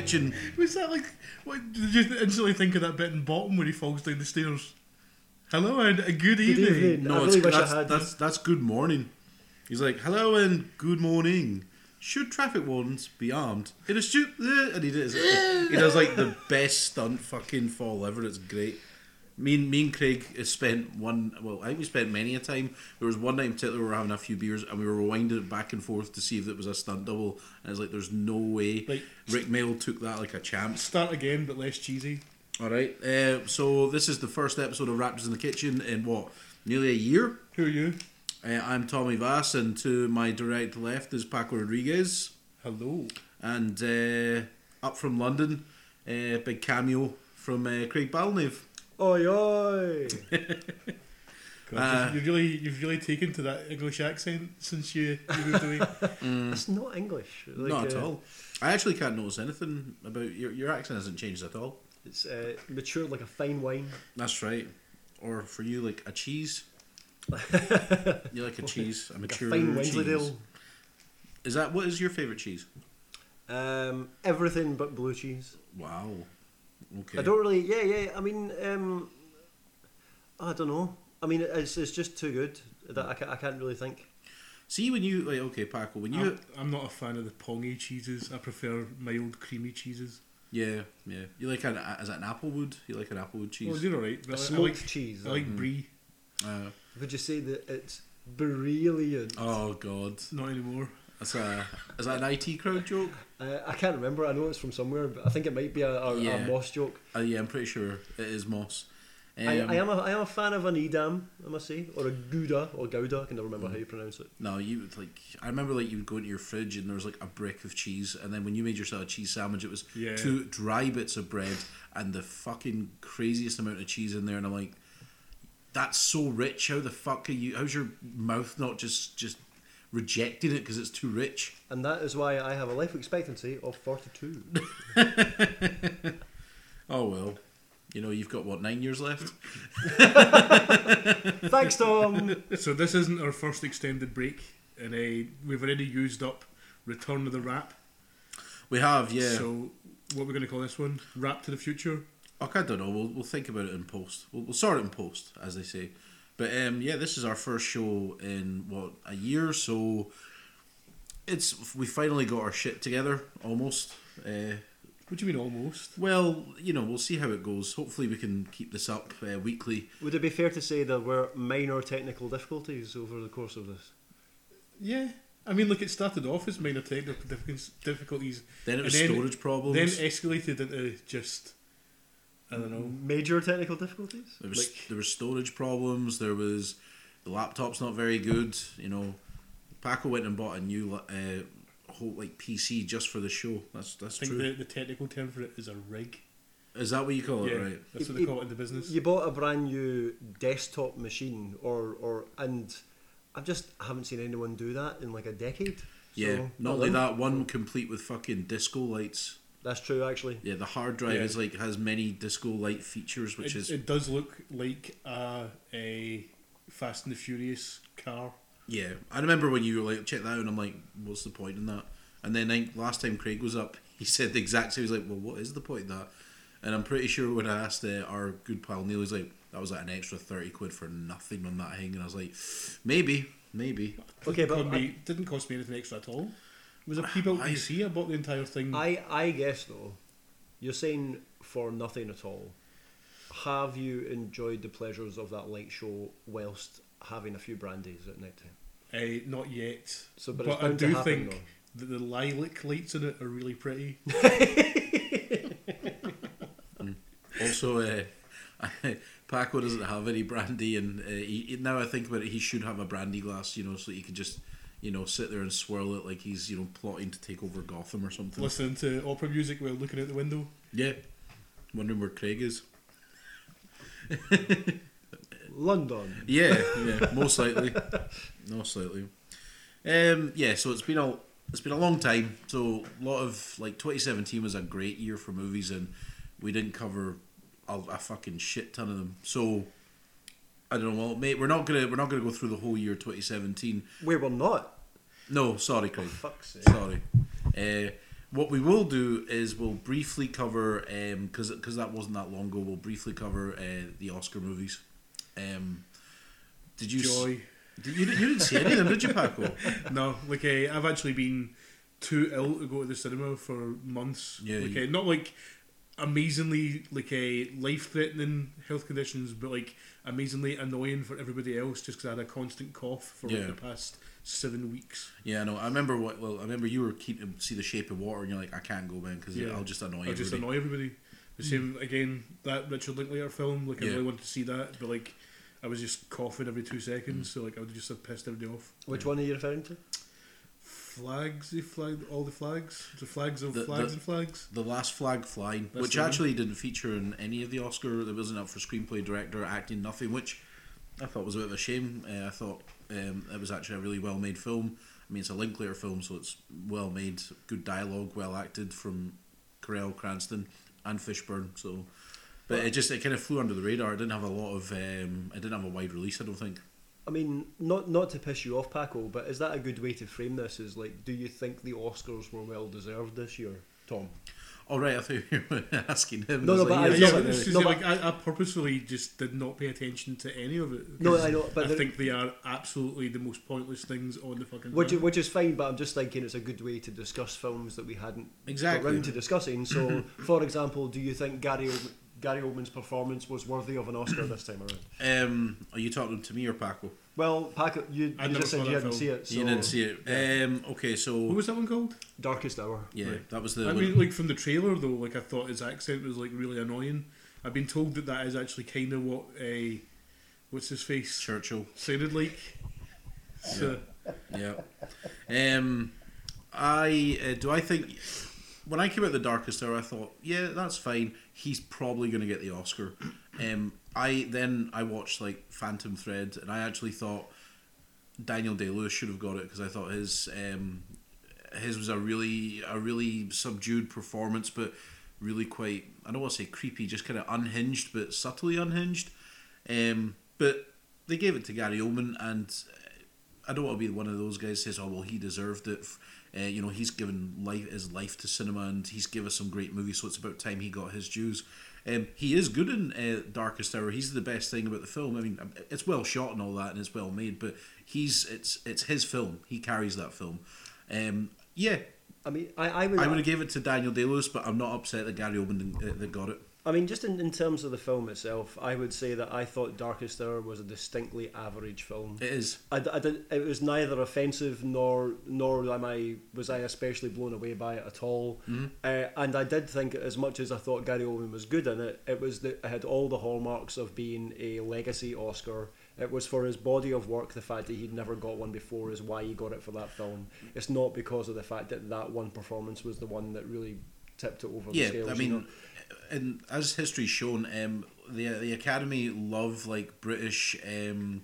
Kitchen. Was that like? What, did you instantly think of that bit in bottom where he falls down the stairs? Hello and a good evening. evening. I No, really it's, wish I that's, had. that's that's good morning. He's like, hello and good morning. Should traffic wardens be armed in a shoot? And he does he does like the best stunt fucking fall ever. It's great. Me and me and Craig has spent one. Well, I think we spent many a time. There was one night in particular we were having a few beers and we were rewinding it back and forth to see if it was a stunt double. And it's like, there's no way. Like- Rik Mayall took that like a champ. Start again, but less cheesy. All right. Uh, so this is the first episode of Raptors in the Kitchen in what nearly a year. Who are you? Uh, I'm Tommy Vass, and to my direct left is Paco Rodriguez, Hello. and uh, up from London, uh, big cameo from uh, Craig Balnave. Oi, oi. God, Uh, you've really, you've really taken to that English accent since you, you moved away. It's not English. Like, Not at uh, all. I actually can't notice anything about your your accent hasn't changed at all. It's uh, matured like a fine wine. That's right. Or for you, like a cheese. you like a cheese, a Like a mature fine cheese. Wensleydale. Is that what is your favorite cheese? Um, everything but blue cheese. Wow. Okay. I don't really. Yeah, yeah. I mean, um, I don't know. I mean, it's, it's just too good that I, ca- I can't really think. See when you like okay, Paco, when you I'm, I'm not a fan of the pongy cheeses. I prefer mild, creamy cheeses. yeah yeah you like an is that an applewood? You like an applewood Well, cheese? you're alright. A But I, I smoked like, cheese. I like brie. Uh, Would you say that it's brilliant? oh god, Not anymore. That's a is that an IT crowd joke? Uh, I can't remember. I know it's from somewhere, but I think it might be a, a, Yeah. a Moss joke. Uh, yeah, I'm pretty sure it is Moss. Um, I, I am a I am a fan of an Edam, I must say, or a Gouda or Gouda. I can never remember how you pronounce it. No, you would like. I remember like you would go into your fridge and there was like a brick of cheese, and then when you made yourself a cheese sandwich, it was Yeah. two dry bits of bread and the fucking craziest amount of cheese in there, and I'm like, that's so rich. How the fuck are you? How's your mouth not just just rejecting it because it's too rich? And that is why I have a life expectancy of forty two. Oh well, you know you've got what nine years left. Thanks, Tom. So this isn't our first extended break, and uh, we've already used up Return of the Rap. We have, yeah. So what we're going to call this one? Rap to the Future. Okay, I don't know. We'll, we'll think about it in post. We'll, we'll sort it in post, as they say. But um, yeah, this is our first show in what a year, so it's we finally got our shit together almost. Uh, What do you mean almost? well, you know, we'll see how it goes. Hopefully, we can keep this up uh, weekly. Would it be fair to say there were minor technical difficulties over the course of this? Yeah. I mean, look, it started off as minor technical difficulties- difficulties, Then it was And then- storage problems. then escalated into just, I don't know. Major technical difficulties? there was like- there was storage problems. There was the laptop's not very good. You know, Paco went and bought a new uh, whole like PC just for the show. That's that's I think true. the, the technical term for it is a rig. Is that what you call it? yeah, Right. that's what they call it in the business. You bought a brand new desktop machine, or or and I just haven't seen anyone do that in like a decade. Yeah. So, Not only that, one complete with fucking disco lights. That's true, actually. Yeah, the hard drive Yeah. is like has many disco light features, which it, is it does look like a, a Fast and the Furious car. yeah. I remember when you were like, check that out, and I'm like, what's the point in that? And then I think last time Craig was up, he said the exact same. He was like, well, what is the point in that? And I'm pretty sure when I asked uh, our good pal Neil, he's like, that was like an extra thirty quid for nothing on that thing, and I was like, maybe, maybe. Okay, but cost me, didn't cost me anything extra at all. It was a pre-built I- PC. I bought the entire thing. I I guess though, you're saying for nothing at all. Have you enjoyed the pleasures of that light show whilst having a few brandies at night time? Uh, not yet. So, but but it's I bound to do happen, think that the lilac lights in it are really pretty. Also, uh, Paco doesn't have any brandy, and uh, he, now I think about it, he should have a brandy glass, you know, so he could just, you know, sit there and swirl it like he's, you know, plotting to take over Gotham or something. Listening to opera music while looking out the window. Yeah, wondering where Craig is. London. Yeah, yeah, most likely, most likely. Um, yeah, so it's been a it's been a long time. So a lot of like 2017 was a great year for movies, and we didn't cover a, a fucking shit ton of them. So I don't know. Well, mate, we're not gonna we're not gonna go through the whole year 2017. We were not. No, sorry, Craig. Fuck's sake. Sorry. Uh, what we will do is we'll briefly cover because because that wasn't that long ago. We'll briefly cover uh, the Oscar movies. Um, did you? s- Did, you, you didn't see any of them, did you, Paco? No, like uh, I've actually been too ill to go to the cinema for months. Yeah, like you- uh, not like amazingly like a life threatening health conditions, but like amazingly annoying for everybody else just because I had a constant cough for Yeah. like the past seven weeks. Yeah, no. I remember what. Well, I remember you were keeping see the Shape of Water, and you're like, I can't go, man, because Yeah. I'll just annoy I just everybody. annoy everybody. The hmm. same again that Richard Linklater film. Like I Yeah. really wanted to see that, but like I was just coughing every two seconds, hmm. so like I would just have pissed everybody off. Which one are you referring to? Flags, the flag, all the flags, the flags of The- flags the- and flags. The Last Flag Flying, That's which the one. actually didn't feature in any of the Oscar. That wasn't up for screenplay, director, acting, nothing. Which I thought was a bit of a shame. Uh, I thought um, it was actually a really well made film. I mean, it's a Linklater film, so it's well made, good dialogue, well acted from Carell, Cranston, and Fishburne. So, but it just it kind of flew under the radar. It didn't have a lot of. Um, it didn't have a wide release. I don't think. I mean, not not to piss you off, Paco, but is that a good way to frame this? Is like, do you think the Oscars were well deserved this year, Tom? All right, I thought you were asking him. No, I was no, but I- yeah, Yeah, no, it's but like, it's just no, like but- I, I purposefully just did not pay attention to any of it. No, 'cause I know, but I think they are absolutely the most pointless things on the fucking. Which, planet. which is fine, but I'm just thinking it's a good way to discuss films that we hadn't Exactly. got round to discussing. So, for example, do you think Gary Oldman, Gary Oldman's performance was worthy of an Oscar this time around? um, are you talking to me or Paco? Well, Paco, you, I you never just said saw you that didn't film. see it. So you didn't see it. Um, okay, so what was that one called? Darkest Hour. yeah, Right. that was the. I mean, like from the trailer though, like I thought his accent was like really annoying. I've been told that that is actually kind of what a what's his face Churchill. sounded like. So Yeah. Um, I uh, do. I think when I came out the Darkest Hour, I thought, yeah, that's fine. He's probably going to get the Oscar. Um, I then I watched like Phantom Thread, and I actually thought Daniel Day Lewis should have got it because I thought his um, his was a really a really subdued performance, but really quite I don't want to say creepy, just kind of unhinged, but subtly unhinged. Um, but they gave it to Gary Oldman, and I don't want to be one of those guys who says, "Oh well, he deserved it." Uh, you know, he's given life his life to cinema, and he's given us some great movies. So it's about time he got his dues. Um, he is good in uh, Darkest Hour. He's the best thing about the film. I mean, um, it's well shot and all that, and it's well made. But he's it's it's his film. He carries that film. Um, yeah, I mean, I, I would. I would have gave it to Daniel Day Lewis, but I'm not upset that Gary Oldman uh, that got it. I mean, just in, in terms of the film itself, I would say that I thought Darkest Hour was a distinctly average film. It is. I, I did, it was neither offensive nor nor am I was I especially blown away by it at all. Uh, and I did think as much as I thought Gary Oldman was good in it, it was that it had all the hallmarks of being a legacy Oscar. It was for his body of work. The fact that he'd never got one before is why he got it for that film. It's not because of the fact that that one performance was the one that really tipped it over the Yeah, scales. I you mean, know? And as history's shown, um, the the Academy love like British um,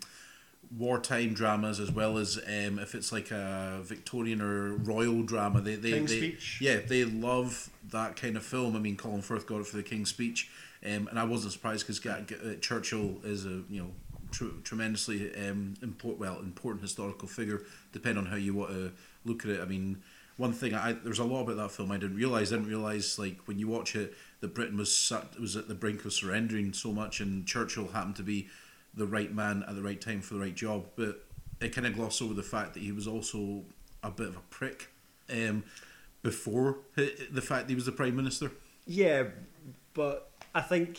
wartime dramas as well as um, if it's like a Victorian or royal drama. They they, King's they Speech. yeah they love that kind of film. I mean, Colin Firth got it for the King's Speech, um, and I wasn't surprised because uh, Churchill is a you know. Tr- tremendously um, import, well important historical figure. Depending on how you want to look at it. I mean, one thing I there's a lot about that film I didn't realize. I didn't realize like when you watch it that Britain was was at the brink of surrendering so much, and Churchill happened to be the right man at the right time for the right job. But it kind of glossed over the fact that he was also a bit of a prick um, before the fact he was the prime minister. Yeah, but I think.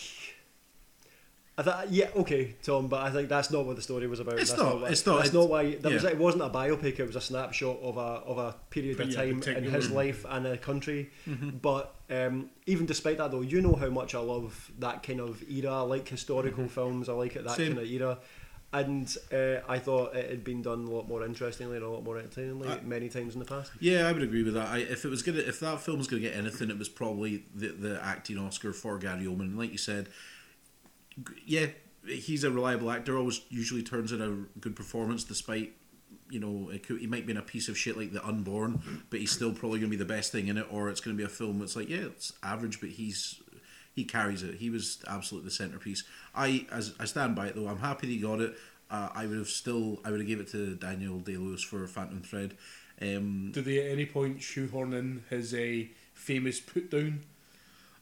I th- yeah, okay, Tom, but I think that's not what the story was about. It's that's not, why, it's not, That's it's- not why. That was it. Wasn't a biopic. It was a snapshot of a of a period of time in his life and a country. Mm-hmm. But um, even despite that, though, you know how much I love that kind of era. I like Mm-hmm. historical films. I like it that Same. kind of era. And uh, I thought it had been done a lot more interestingly and a lot more entertainingly Uh, many times in the past. Yeah, I would agree with that. I, if it was gonna, if that film was gonna get anything, it was probably the the acting Oscar for Gary Oldman. Like you said, yeah, he's a reliable actor. Always usually turns in a good performance, despite you know could, he might be in a piece of shit like The Unborn, but he's still probably gonna be the best thing in it. Or it's gonna be a film that's like, yeah, it's average, but he's he carries it. He was absolutely the centerpiece. I as I stand by it though. I'm happy that he got it. Uh, I would have still I would have gave it to Daniel Day Lewis for Phantom Thread. Um, Did they at any point shoehorn in his uh, famous put down?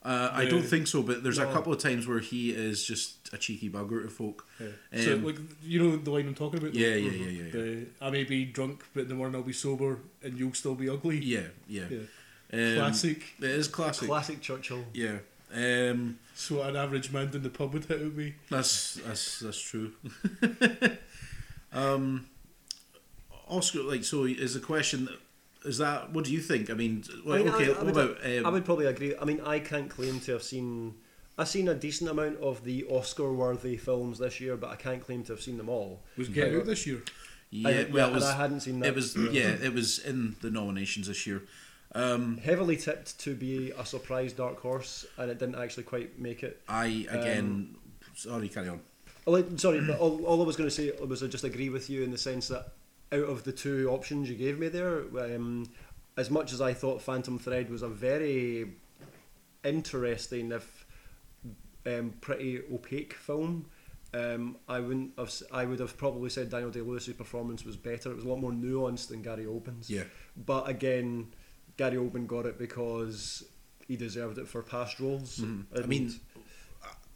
Uh, I don't think so, but there's a couple of times where he is just a cheeky bugger to folk. so, Um, like, you know the line I'm talking about? Yeah, yeah, yeah, yeah, yeah. The, I may be drunk, but in the morning I'll be sober, and you'll still be ugly. Yeah, yeah. Yeah. Um, Classic. It is classic. Classic Churchill. Yeah. Um, So an average man in the pub would hit at me. That's that's that's true. um, Oscar, like, so is the question: Is that what do you think? I mean, well, I mean, okay, I, I what would, about? Um, I would probably agree. I mean, I can't claim to have seen. I've seen a decent amount of the Oscar-worthy films this year, but I can't claim to have seen them all. Was Get Out this year. yeah, I, well, it and was. I hadn't seen that. It was yeah, it was in the nominations this year. Um, heavily tipped to be a surprise dark horse, and it didn't actually quite make it. I again, sorry, carry on. Sorry, but all, all I was going to say was I just agree with you in the sense that out of the two options you gave me there, um, as much as I thought Phantom Thread was a very interesting, if um, pretty opaque film, um, I wouldn't have. I would have probably said Daniel Day Lewis's performance was better. It was a lot more nuanced than Gary Oldman's. Yeah, But again, Gary Oldman got it because he deserved it for past roles. Mhm. I mean,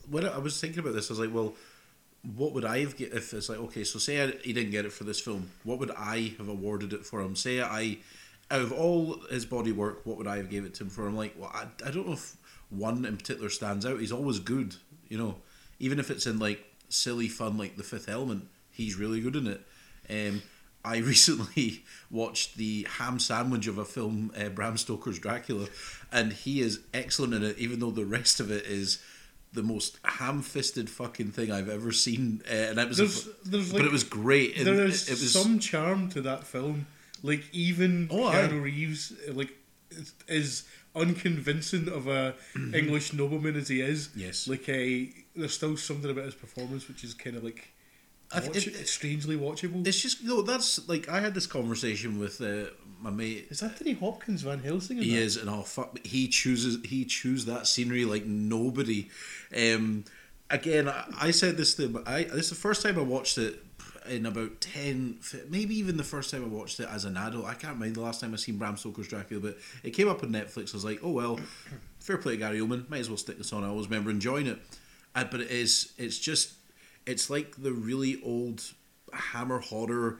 when I was thinking about this, I was like, well, what would I have get if it's like okay, so say I, he didn't get it for this film, what would I have awarded it for him? Say I, out of all his body work, what would I have gave it to him for? I'm like, well, I, I don't know if one in particular stands out. He's always good, you know, even if it's in like silly fun like The Fifth Element, he's really good in it. Um, I recently watched the ham sandwich of a film, uh, Bram Stoker's Dracula, and he is excellent in it, even though the rest of it is the most ham-fisted fucking thing I've ever seen. Uh, and it was, There's- fu- there's, but like- it was great. and There is it was some charm to that film. Like even Oh. Keanu Reeves, uh, like is- unconvincing of a English nobleman as he is. Yes. Like a, there's still something about his performance which is kind of like I watch- it- it's strangely watchable. It's just no. That's like I had this conversation with uh, my mate. Is Anthony Hopkins Van Helsing? In He that? is, and oh fuck, he chooses he chooses that scenery like nobody. Um, again, I, I said this to him. I this is the first time I watched it in about ten, maybe even the first time I watched it as an adult. I can't remember the last time I seen Bram Stoker's Dracula, but it came up on Netflix. I was like, oh well, fair play to Gary Oldman. Might as well stick this on. I always remember enjoying it. Uh, but it is, it's just, it's like the really old Hammer horror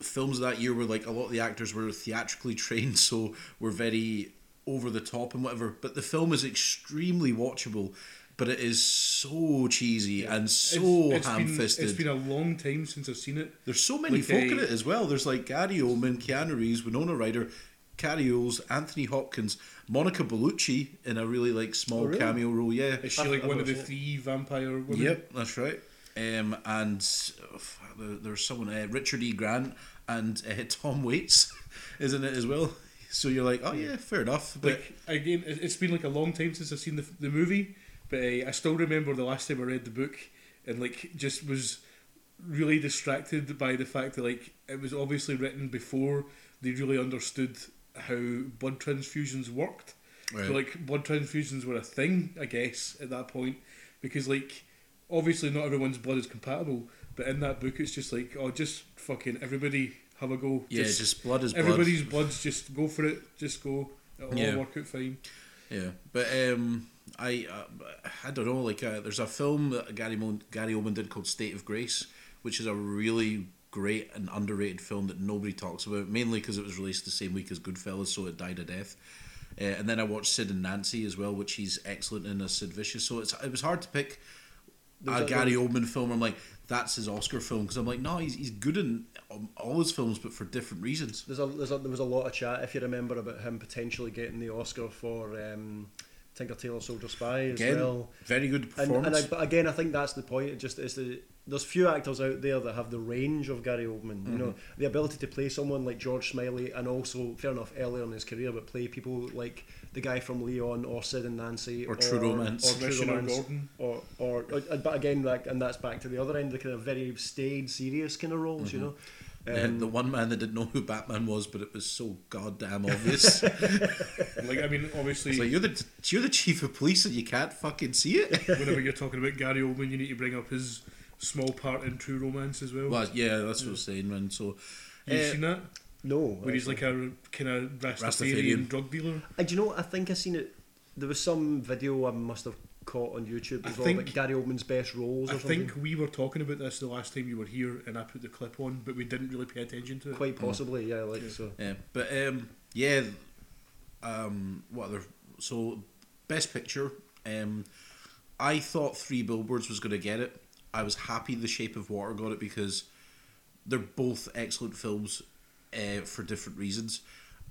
films that year where like a lot of the actors were theatrically trained, so were very over the top and whatever. But the film is extremely watchable, but it is so cheesy and so It's- it's ham been- fisted. It's been a long time since I've seen it. There's so many like folk a- in it as well. There's like Gary Oldman, Keanu Reeves, Winona Ryder, Cary Elwes, Anthony Hopkins, Monica Bellucci in a really like small Oh, really? cameo role. Yeah, Is she like one of the three vampire women? Yep, that's right. Um, and uh, there- there's someone, uh, Richard E. Grant, and uh, Tom Waits is in it as well. So you're like, oh yeah, fair enough. But Like again, it- it's been like a long time since I've seen the, the movie, but uh, I still remember the last time I read the book and like just was really distracted by the fact that like it was obviously written before they really understood how blood transfusions worked. Right. So like blood transfusions were a thing, I guess, at that point, because like obviously not everyone's blood is compatible, but in that book it's just like oh, just fucking everybody have a go. yeah, just, blood is blood. Everybody's bloods just go for it, just go. It'll Yeah. all work out fine. Yeah, but um, I uh, I don't know. Like, uh, there's a film that Gary Mo- Gary Oldman did called State of Grace, which is a really great and underrated film that nobody talks about, mainly because it was released the same week as Goodfellas, so it died a death. Uh, and then I watched Sid and Nancy as well, which he's excellent in as Sid Vicious. So it's it was hard to pick a a- Gary Oldman film. I'm like, that's his Oscar film because I'm like, no, he's he's good in all his films, but for different reasons. There's a, there's a, there was a lot of chat, if you remember, about him potentially getting the Oscar for um, Tinker Tailor Soldier Spy as Again, well. very good And, performance. and I, but again, I think that's the point. It just is the there's few actors out there that have the range of Gary Oldman. You know, Mm-hmm. the ability to play someone like George Smiley, and also fair enough earlier in his career, but play people like the guy from Leon or Sid and Nancy Or True Romance. or True Commissioner Romance, Gordon. or, or or but again, like, and that's back to the other end, the kind of very staid, serious kind of roles. You know. Uh, Um, the one man that didn't know who Batman was, but it was so goddamn obvious. Like I mean, obviously, it's like you're the you're the chief of police and you can't fucking see it. whenever you're talking about Gary Oldman, you need to bring up his small part in True Romance as well. well, yeah, that's what I was saying, man. So, you uh, seen that? No. where he's like a kind of Rastafarian, Rastafarian. drug dealer. And do you know what? I think I seen it. There was some video I must have caught on YouTube I as well think- about Gary Oldman's best roles or I something. think we were talking about this the last time you were here, and I put the clip on, but we didn't really pay attention to it. Quite possibly, yeah. Like so. Yeah, but um, yeah, um, what other? So, best picture. Um, I thought Three Billboards was going to get it. I was happy The Shape of Water got it because they're both excellent films uh, for different reasons.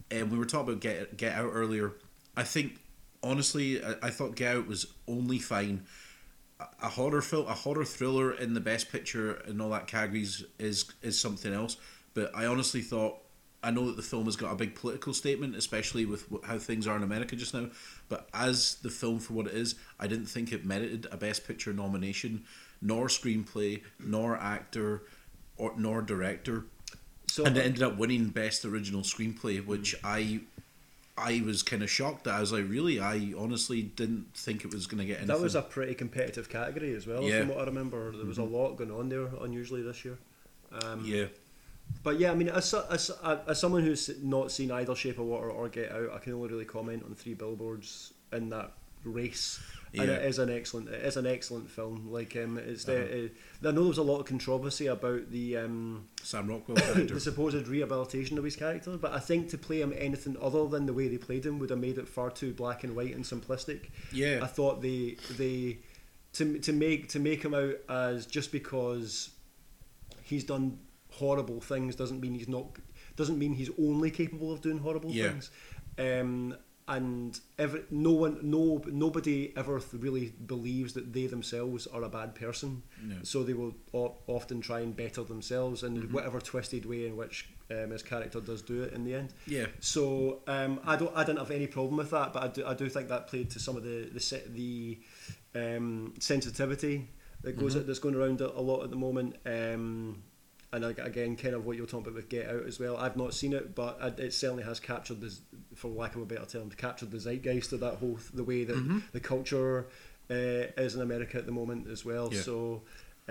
And we were talking about Get Get Out earlier. I think honestly, I, I thought Get Out was only fine. A- A horror film, a horror thriller in the best picture and all that categories is is something else. But I honestly thought I know that the film has got a big political statement, especially with how things are in America just now. But as the film for what it is, I didn't think it merited a Best Picture nomination, nor screenplay, nor actor, or nor director. So and it ended up winning Best Original Screenplay, which I. I was kind of shocked that I was like, really? I honestly didn't think it was going to get anything. that was a pretty competitive category as well, Yeah. from what I remember. There was a lot going on there, unusually this year. Um, yeah, But yeah, I mean, as, as, as someone who's not seen either Shape of Water or Get Out, I can only really comment on Three Billboards in that race. And it is an excellent, it is an excellent film. Like, um, it's the, Uh-huh. uh, I know there was a lot of controversy about the um, Sam Rockwell character. the supposed rehabilitation of his character, but I think to play him anything other than the way they played him would have made it far too black and white and simplistic. Yeah. I thought they they to to make to make him out as just because he's done horrible things doesn't mean he's not doesn't mean he's only capable of doing horrible Yeah. things. Um, and every, no one, no nobody ever really believes that they themselves are a bad person. No. So they will o- often try and better themselves in Mm-hmm. whatever twisted way in which um, his character does do it in the end. Yeah. So um, I don't, I didn't have any problem with that, but I do, I do think that played to some of the the the um, sensitivity that goes Mm-hmm. that's going around a, a lot at the moment. Um, and again, kind of what you're talking about with Get Out as well. I've not seen it, but it- certainly has captured this, for lack of a better term, captured the zeitgeist of that whole the way that Mm-hmm. the culture uh, is in America at the moment as well. Yeah. So.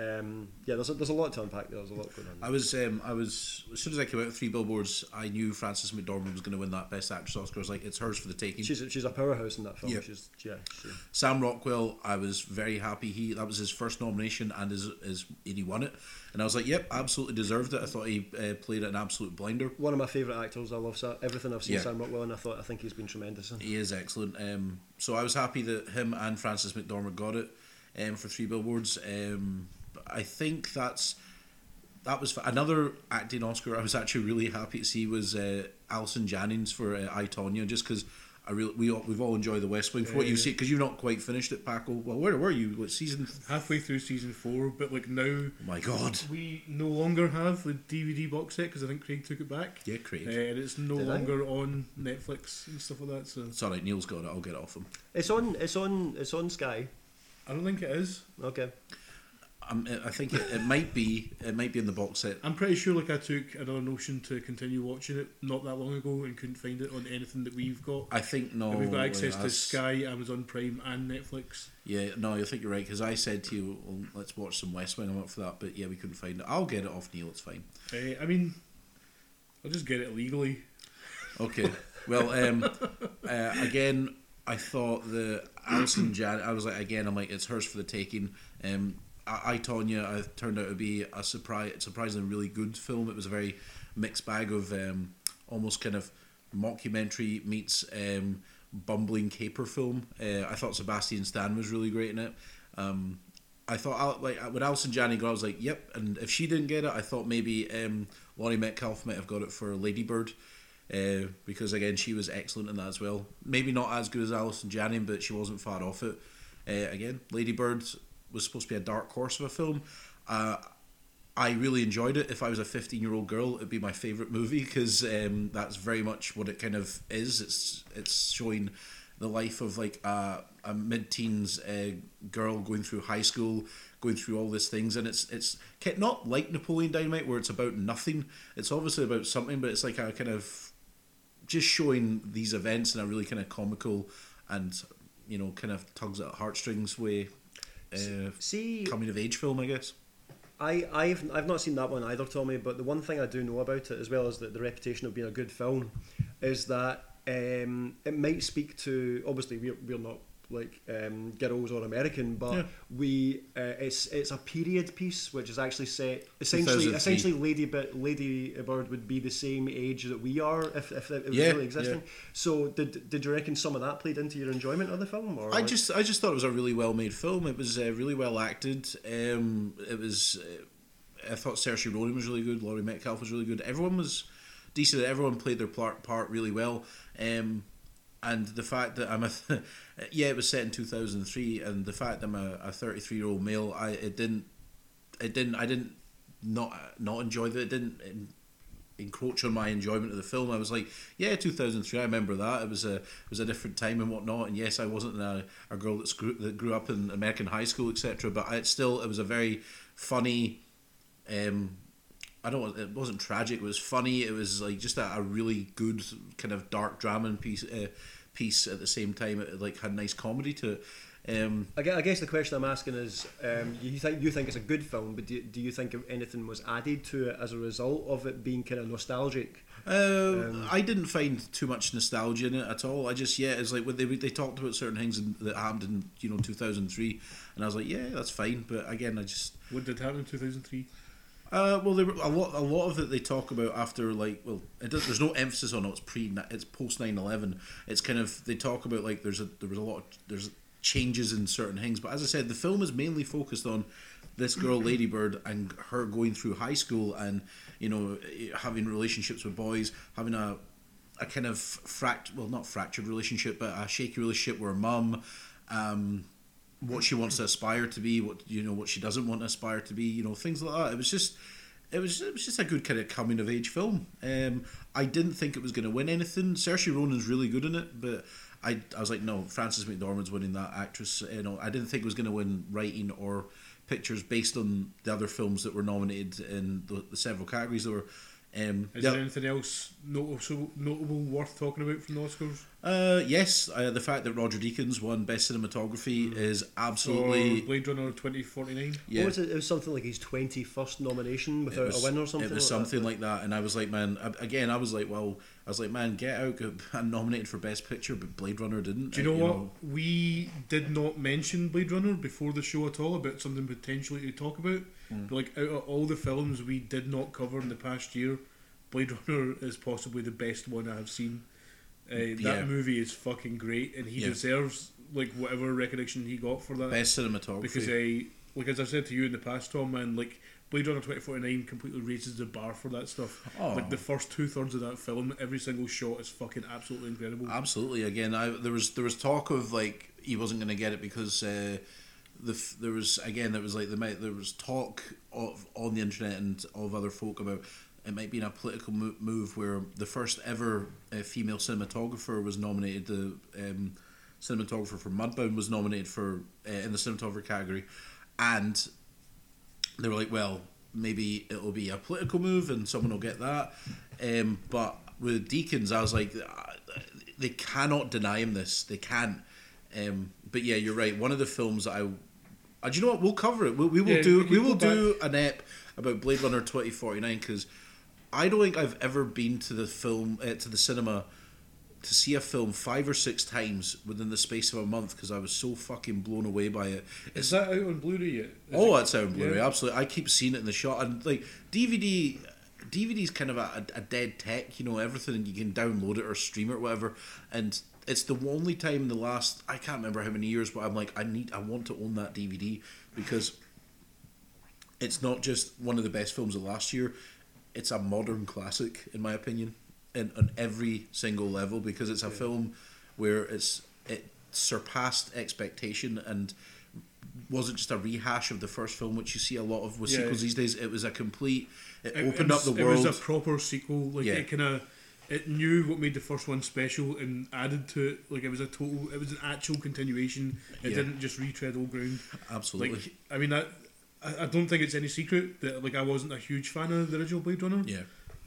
Um, yeah, there's a, there's a lot to unpack there. There's a lot going on. I was, um, I was as soon as I came out Three Billboards, I knew Frances McDormand was going to win that Best Actress Oscar. I was like, it's hers for the taking. She's she's a powerhouse in that film. Yeah. She's yeah. She, Sam Rockwell, I was very happy. He that was his first nomination, and his, his and he won it. And I was like, yep, absolutely deserved it. I thought he uh, played an absolute blinder. one of my favourite actors. I love Sa- everything I've seen Yeah. Sam Rockwell, and I thought I think he's been tremendous. He is excellent. Um, so I was happy that him and Frances McDormand got it um, for three billboards. Um, I think that's that was another acting Oscar. I was actually really happy to see was uh, Alison Jannings for uh, I Tonya, just because I really we all, we've all enjoyed The West Wing for what Yeah. you see because you've not quite finished it, Paco. Well, where were you? What season? Halfway through season four, but like now Oh my God! we no longer have the DVD box set because I think Craig took it back. Yeah, Craig. Uh, and it's no Did I? longer on Netflix and stuff like that. So It's all right. Neil's got it. I'll get it off him. It's on. It's on. It's on Sky. I don't think it is. Okay. Um, I think it, it might be. It might be in the box set. I'm pretty sure like I took another notion to continue watching it not that long ago and couldn't find it on anything that we've got. I think no. And we've got access to Sky, Amazon Prime, and Netflix. Yeah, no, I think you're right because I said to you, well, "Let's watch some West Wing." I'm up for that, but yeah, we couldn't find it. I'll get it off Neil. It's fine. Uh, I mean, I'll just get it legally. Okay. Well, um, uh, again, I thought the Alison Jan. I was like, again, I'm like, it's hers for the taking. Um, I, I turned out to be a surprise, surprisingly really good film. It was a very mixed bag of um, almost kind of mockumentary meets um, bumbling caper film. Uh, I thought Sebastian Stan was really great in it. Um, I thought like when Alison Janney got, it, I was like, yep. And if she didn't get it, I thought maybe um, Laurie Metcalf might have got it for Ladybird. Uh, because again, she was excellent in that as well. Maybe not as good as Alison Janney, but she wasn't far off it. Uh, again, Ladybird was supposed to be a dark horse of a film. Uh, I really enjoyed it. If I was a 15 year old girl, it'd be my favourite movie because um, that's very much what it kind of is. It's it's showing the life of like a, a mid teens uh, girl going through high school, going through all these things, and it's it's not like Napoleon Dynamite where it's about nothing. It's obviously about something, but it's like a kind of just showing these events in a really kind of comical and you know kind of tugs at heartstrings way. Uh, See, coming of age film, I guess. I, I've I've not seen that one either, Tommy. But the one thing I do know about it, as well as the, the reputation of being a good film, is that um, it might speak to. Obviously, we're, we're not like um, girls or American, but Yeah. we uh, it's it's a period piece which is actually set essentially 2003. essentially Lady Bird, Lady Bird would be the same age that we are if, if it was Yeah, really existing. So did did you reckon some of that played into your enjoyment of the film? Or I like- just I just thought it was a really well made film. It was uh, really well acted. Um, it was. Uh, I thought Saoirse Ronan was really good. Laurie Metcalf was really good. Everyone was decent. Everyone played their part, part really well. Um, and the fact that I'm a yeah, it was set in two thousand three, and the fact that I'm a, a thirty three year old male, I it didn't it didn't I didn't not not enjoy that. It didn't. en- encroach on my enjoyment of the film. I was like, yeah, 2003. I remember that. It was a it was a different time and whatnot. And yes, I wasn't a, a girl that grew, that grew up in American high school, etc. But I, it still it was a very funny. Um, I don't. It wasn't tragic. It was funny. It was like just a, a really good kind of dark drama piece. Uh, piece at the same time. It like had nice comedy to it. Um, I guess the question I'm asking is, um, you think you think it's a good film, but do, do you think anything was added to it as a result of it being kind of nostalgic? Uh, I didn't find too much nostalgia in it at all. I just yeah, it's like when they they talked about certain things in, that happened in you know two thousand three, and I was like yeah, that's fine. But again, I just What did happen in 2003? Uh, well, there were a lot a lot of it they talk about after like well, it does, there's no emphasis on it. It's pre it's post 9-11. It's kind of they talk about like there's a there was a lot of, there's changes in certain things. But as I said, the film is mainly focused on this girl Ladybird and her going through high school and you know having relationships with boys, having a a kind of fract well not fractured relationship but a shaky relationship with her mum. Um, what she wants to aspire to be, what you know, what she doesn't want to aspire to be, you know, things like that. It was just, it was, it was just a good kind of coming of age film. Um, I didn't think it was going to win anything. Saoirse Ronan's really good in it, but I, I was like, no, Frances McDormand's winning that actress. You know, I didn't think it was going to win writing or pictures based on the other films that were nominated in the, the several categories. That were, um, Is yeah, there anything else notable, notable worth talking about from the Oscars? uh, yes, uh, the fact that Roger Deakins won Best Cinematography is absolutely Or Blade Runner 2049? yeah. What was it? It was something like his twenty first nomination without was, a win or something. It was like something that. like that, and I was like, man, again, I was like, well, I was like, man, Get Out got nominated for Best Picture, but Blade Runner didn't. Do you Uh, know what? We did not mention Blade Runner before the show at all about something potentially to talk about. But like out of all the films we did not cover in the past year, Blade Runner is possibly the best one I have seen. Uh, that Yeah. movie is fucking great, and he Yeah. deserves like whatever recognition he got for that. Best cinematography. because I like as I said to you in the past, Tom, man, like Blade Runner twenty forty nine completely raises the bar for that stuff. Oh. Like the first two thirds of that film, every single shot is fucking absolutely incredible. Absolutely. Again, I there was there was talk of like he wasn't going to get it because uh, the there was again there was like the might there was talk of on the internet and of other folk about it might be in a political move where the first ever uh, female cinematographer was nominated. The um, cinematographer for Mudbound was nominated for uh, in the cinematographer category, and they were like, well, maybe it'll be a political move and someone will get that. Um, but with Deakins, I was like, uh, they cannot deny him this. They can't. Um, but yeah, you're right. One of the films that I. Uh, do you know what? We'll cover it. We, we will Yeah, do. we will do an ep about Blade Runner twenty forty nine because I don't think I've ever been to the film uh, to the cinema to see a film five or six times within the space of a month because I was so fucking blown away by it. It's is that out on Blu-ray yet? Is Oh, it- that's out on Blu-ray. Yeah. Absolutely, I keep seeing it in the shot, and like DVD. DVD's kind of a, a dead tech, you know. Everything you can download it or stream it or whatever, and it's the only time in the last I can't remember how many years, but I'm like I need I want to own that DVD because it's not just one of the best films of last year; it's a modern classic in my opinion, in on every single level because it's a film where it's it surpassed expectation and wasn't just a rehash of the first film, which you see a lot of with Yeah. sequels these days. It was a complete. It, It- opened it up the was- It was a proper sequel. Like Yeah. it kind of, it knew what made the first one special and added to it. Like it was a total. It was an actual continuation. It Yeah. didn't just retread old ground. Absolutely. Like I mean, I I don't think it's any secret that like I wasn't a huge fan of the original Blade Runner. yeah.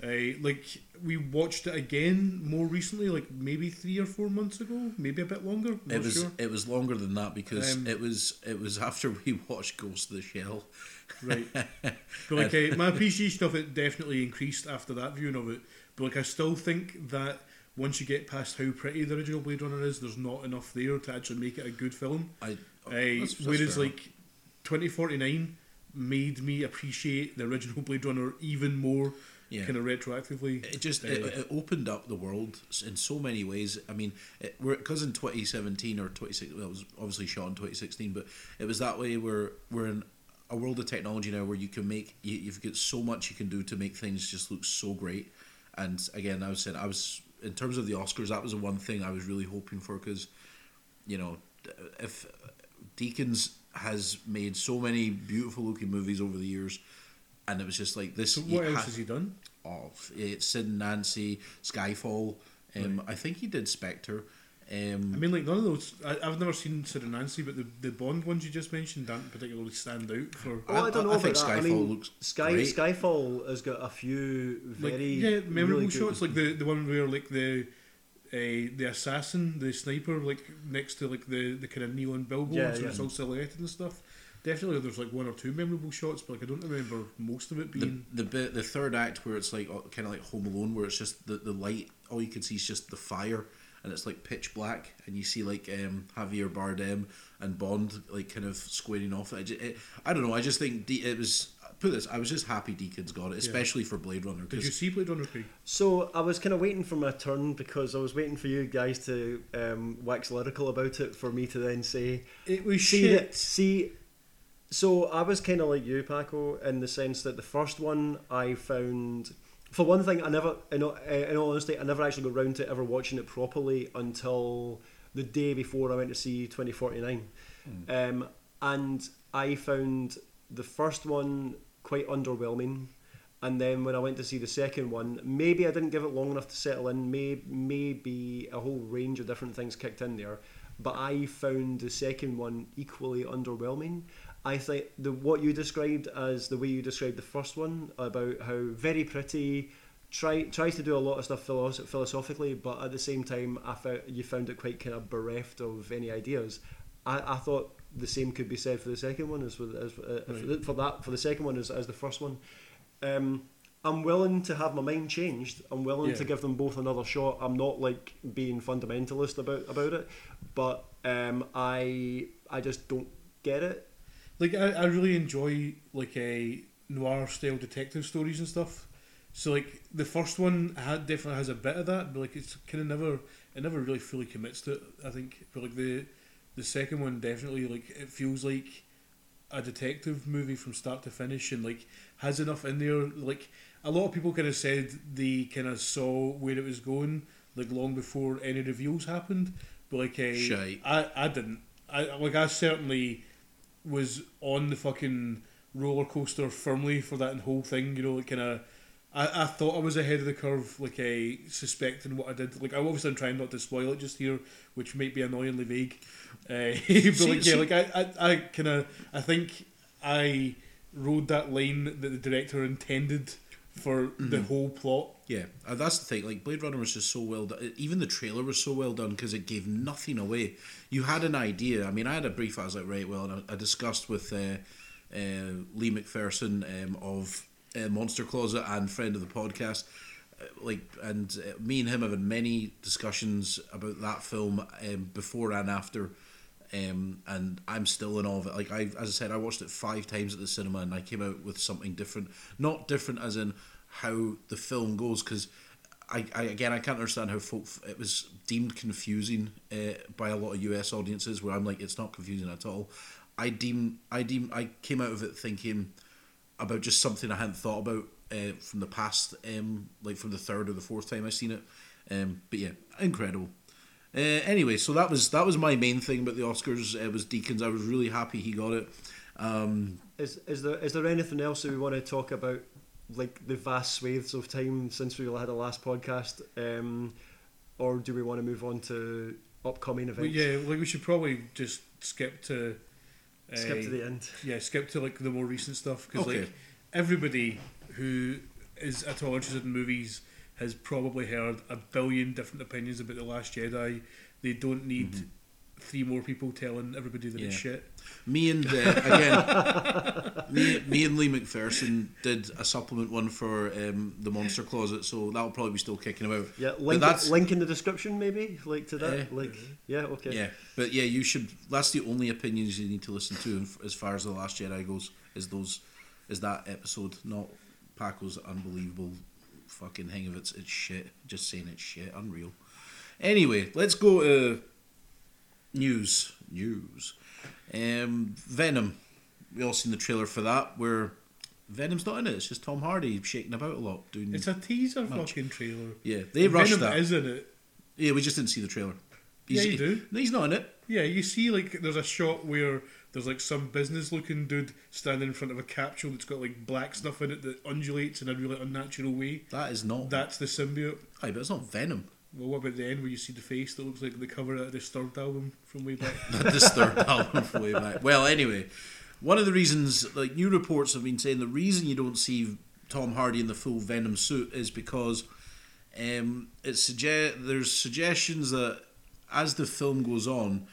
Uh, like we watched it again more recently, like maybe three or four months ago, maybe a bit longer. It was sure. it was longer than that because Um, it was it was after we watched Ghost of the Shell. Right. But like uh, my appreciation of it definitely increased after that viewing of it. But like I still think that once you get past how pretty the original Blade Runner is, there's not enough there to actually make it a good film. I Uh, that's- that's whereas fair like 2049 made me appreciate the original Blade Runner even more, Yeah. kind of retroactively. it just Uh, it, it opened up the world in so many ways. I mean, it, we're because in 2017 or 2016, well, it was obviously shot in 2016, but it was that way. Where we're in a world of technology now where you can make you, you've got so much you can do to make things just look so great. And again, I was saying I was in terms of the Oscars, that was the one thing I was really hoping for because, you know, if Deakins has made so many beautiful looking movies over the years, and it was just like this. so what else have- has he done? of it's Sid and Nancy, Skyfall. Um, I think he did Spectre. Um, I mean, like none of those. I, I've never seen Sid and Nancy, but the, the Bond ones you just mentioned don't particularly stand out for. Oh, I, I- don't know I about think that. I Skyfall mean, looks Sky great. Skyfall has got a few Like, very yeah, memorable really good- shots like the the one where like the uh, the assassin, the sniper, like next to like the, the kind of neon billboards Yeah, and yeah. it's all silhouetted and stuff. Definitely, there's like one or two memorable shots, but like I don't remember most of it being. the bit the third act where it's like kind of like Home Alone, where it's just the, the light. All you can see is just the fire, and it's like pitch black, and you see like um, Javier Bardem and Bond like kind of squaring off. I, just, it, I don't know. I just think De- it was. Put this. I was just happy Deakins got it, especially for Blade Runner. Did 'cause you see Blade Runner? Craig? So I was kind of waiting for my turn because I was waiting for you guys to um, wax lyrical about it for me to then say It was see shit. that see. So I was kind of like you, Paco, in the sense that the first one I found. For one thing, I never, in all, eh, in all honesty, I never actually got round to ever watching it properly until the day before I went to see 2049. Um, and I found the first one quite underwhelming. And then when I went to see the second one, maybe I didn't give it long enough to settle in. May, maybe a whole range of different things kicked in there. But I found the second one equally underwhelming. I think the what you described as the way you described the first one about how very pretty, try tries to do a lot of stuff philosoph- philosophically, but at the same time, I found you found it quite kind of bereft of any ideas. I, I thought the same could be said for the second one as, with, as uh, for, the, for that for the second one as, as the first one. Um, I'm willing to have my mind changed. I'm willing Yeah. to give them both another shot. I'm not like being fundamentalist about about it, but um, I I just don't get it. Like I, I really enjoy like a noir style detective stories and stuff. So like the first one had definitely has a bit of that, but like it's kind of never it never really fully commits to it. I think, but like the the second one definitely like it feels like a detective movie from start to finish and like has enough in there. Like a lot of people kind of said they kind of saw where it was going like long before any reveals happened, but like uh, Shite. I I didn't. I like I certainly was on the fucking roller coaster firmly for that whole thing. You know, like kind of. I, I thought I was ahead of the curve, like a suspecting what I did. Like I obviously I'm trying not to spoil it just here, which might be annoyingly vague. Uh, but like yeah, like I, I, I kind of I think I rode that line that the director intended for the whole plot. Yeah, uh, that's the thing. Like Blade Runner was just so well done. Even the trailer was so well done because it gave nothing away. You had an idea. I mean, I had a brief. I was like, right, well, and I, I discussed with uh, uh, Lee McPherson um, of uh, Monster Closet and friend of the podcast. uh, Like and uh, me and him have had many discussions about that film um, before and after, um, and I'm still in awe of it. Like I, as I said, I watched it five times at the cinema, and I came out with something different. Not different as in how the film goes, because I, I again I can't understand how folk it was deemed confusing uh, by a lot of US audiences. Where I'm like, it's not confusing at all. I deem I deem I came out of it thinking about just something I hadn't thought about uh, from the past, um, like from the third or the fourth time I seen it. Um, but yeah, incredible. Uh, anyway, so that was that was my main thing about the Oscars. It was Deakins. I was really happy he got it. Um, Is is there is there anything else that we want to talk about, like the vast swathes of time since we had a last podcast, um, or do we want to move on to upcoming But events? yeah, like we should probably just skip to. Skip to uh, the end. Yeah, skip to like the more recent stuff because Okay. like everybody who is at all interested in movies has probably heard a billion different opinions about the Last Jedi. They don't need three more people telling everybody that it's. Yeah. shit. Me and uh, again, me, me and Lee McPherson did a supplement one for um, the Monster Closet, so that'll probably be still kicking about. Yeah, But link, that's link in the description, maybe, like to that. Eh. like, yeah, okay. yeah, but yeah, you should. That's the only opinions you need to listen to in- as far as the Last Jedi goes. Is those is that episode, not Paco's unbelievable fucking hang of it's it's shit. Just saying it's shit, unreal. Anyway, let's go to news. News. Um, Venom. We all seen the trailer for that. Where Venom's not in it. It's just Tom Hardy shaking about a lot, doing. It's a teaser Much. fucking trailer. yeah, they rushed Venom that. is in it. yeah, we just didn't see the trailer. Yeah, He's- you do. He's not in it. Yeah, you see, like, there's a shot where there's like some business-looking dude standing in front of a capsule that's got like black stuff in it that undulates in a really unnatural way. That is not. That's the symbiote. Aye, but it's not Venom. Well, what about the end where you see the face that looks like the cover of the Disturbed album from way back? That disturbed album from way back. Well, anyway, one of the reasons, like new reports have been saying, the reason you don't see Tom Hardy in the full Venom suit is because um, it suggest there's suggestions that as the film goes on,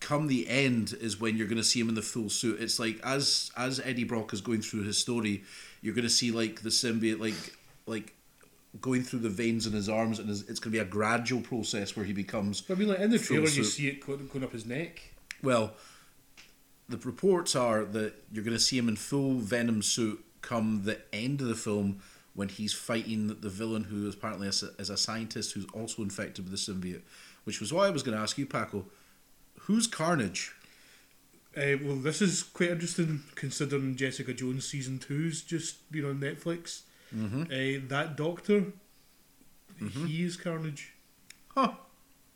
come the end is when you're going to see him in the full suit. It's like as as Eddie Brock is going through his story, you're going to see like the symbiote like like going through the veins in his arms, and his, it's going to be a gradual process where he becomes But I mean, like in the trailer, you see it going, up his neck. well, the reports are that you're going to see him in full Venom suit come the end of the film when he's fighting the villain who is apparently is a, is a scientist who's also infected with the symbiote. Which was why I was going to ask you, Paco, who's Carnage? Uh, well, this is quite interesting considering Jessica Jones season two's just been on Netflix. Mm-hmm. Uh, that doctor, he is Carnage, Huh.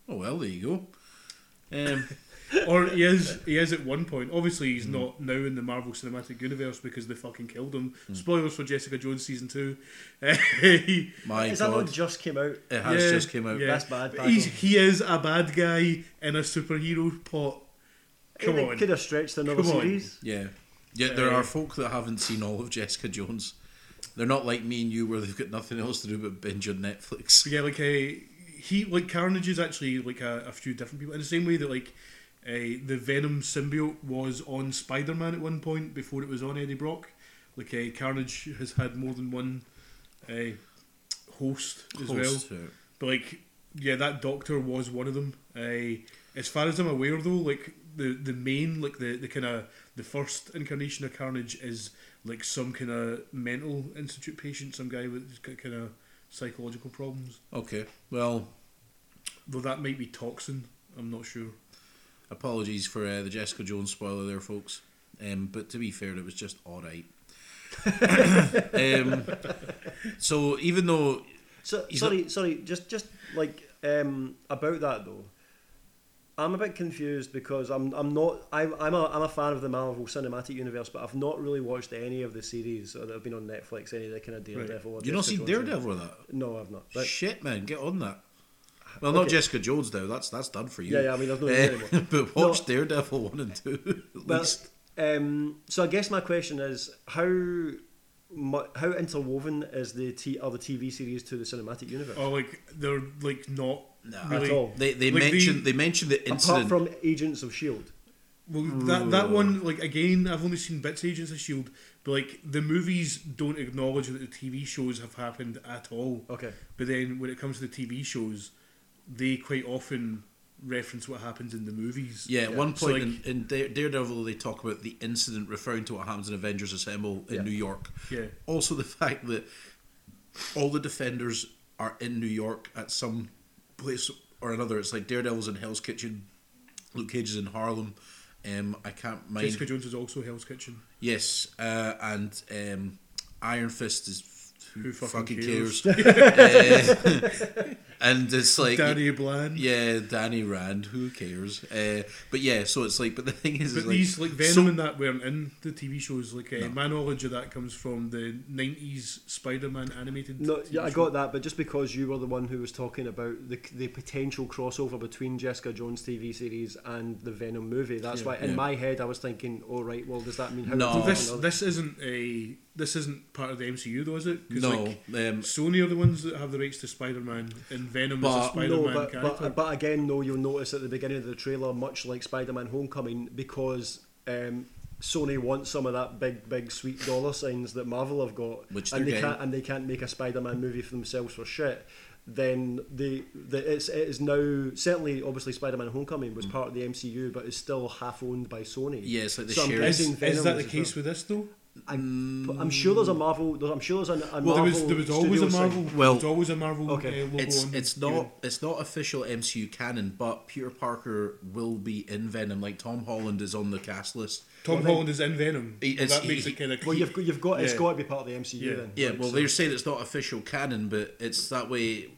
Oh well, there you go. Um, or he is. He is at one point. Obviously, he's not now in the Marvel Cinematic Universe because they fucking killed him. Hmm. Spoilers for Jessica Jones season two. my Is that God, not just came out? it has Yeah, just came out. yeah. That's bad. He's, he is a bad guy in a superhero pot. Come They on. Could have stretched another Come on. series. Yeah. Yeah, there Uh, are folk that haven't seen all of Jessica Jones. They're not like me and you where they've got nothing else to do but binge on Netflix. Yeah, like uh, he like Carnage is actually like a, a few different people in the same way that like uh, the Venom symbiote was on Spider Man at one point before it was on Eddie Brock. Like uh, Carnage has had more than one uh, host as well. Host, uh, But like, yeah, that Doctor was one of them. Uh, as far as I'm aware, though, like the the main, like the the kind of the first incarnation of Carnage is like some kind of mental institute patient, some guy with kind of psychological problems. Okay, well, Though that might be toxin, I'm not sure. apologies for uh, the Jessica Jones spoiler there, folks. Um, but to be fair, it was just alright. um, so even though So He's sorry, sorry. Just just like um, about that though, I'm a bit confused because I'm I'm not I'm I'm a I'm a fan of the Marvel Cinematic Universe, but I've not really watched any of the series that have been on Netflix. Any of the kind of Daredevil. or you not Jessica seen Daredevil or that, No, I've not. But shit, man, get on that. Well, not Jessica Jones now. That's that's done for you. yeah, yeah. I mean, there's no Uh, need anymore. but watch Daredevil one and two at Well, least. um, so I guess my question is how mu- how interwoven is the t- are the TV series to the cinematic universe? Oh, like they're like not No. really. At all. They they Like the- mentioned they mentioned the Apart incident. from Agents of Shield. Well, that that one, like again, I've only seen bits of Agents of Shield, but like the movies don't acknowledge that the TV shows have happened at all. Okay. But then when it comes to the TV shows, they quite often reference what happens in the movies. Yeah, at Yeah. one So, point like- in, in Daredevil, they talk about the incident referring to what happens in Avengers Assemble in Yeah. New York. Yeah. Also, the fact that all the defenders are in New York at some place or another. It's like Daredevil's in Hell's Kitchen, Luke Cage is in Harlem. Um, I can't mind. Jessica Jones is also Hell's Kitchen. Yes, uh, and um, Iron Fist is who, Who fucking, fucking cares. cares? Uh, and it's like Danny Bland. yeah, Danny Rand. Who cares? Uh, but yeah, so it's like, but the thing is, But is like, these like Venom so- and that weren't in the TV shows. Like uh, my knowledge of that comes from the '90s Spider-Man animated. No, TV yeah, I show. got that, but just because you were the one who was talking about the the potential crossover between Jessica Jones TV series and the Venom movie, that's Yeah. why in Yeah. my head I was thinking, oh right, well does that mean how? No. does Well, that this this isn't a this isn't part of the MCU though, is it? 'Cause, no, like, um, Sony are the ones that have the rights to Spider-Man, and Venom is a Spider-Man no, but, character. but, but again, no, you'll notice at the beginning of the trailer, much like Spider-Man: Homecoming, because um, Sony wants some of that big, big, sweet dollar signs that Marvel have got, Which and they're getting. can't, and they can't make a Spider-Man movie for themselves for shit. Then the, the it's it is now certainly obviously Spider-Man: Homecoming was part of the MCU, but is still half owned by Sony. yeah, it's like the So I'm share. is, Venom is that is the as case with this though? I'm, I'm sure there's a Marvel. There's, I'm sure there's a, a Well, Marvel. there was there was always a Marvel. thing. Well, there was always a Marvel okay. uh, logo it's on. it's the- not it's not official MCU canon, but Peter Parker will be in Venom. Like Tom Holland is on the cast list. Tom Well, then- Holland is in Venom. He- Well, it's- that makes he- it kind of. Well, you've got, you've got it's Yeah. got to be part of the MCU Yeah. then. Yeah, Like, well, so- they're saying it's not official canon, but it's that way.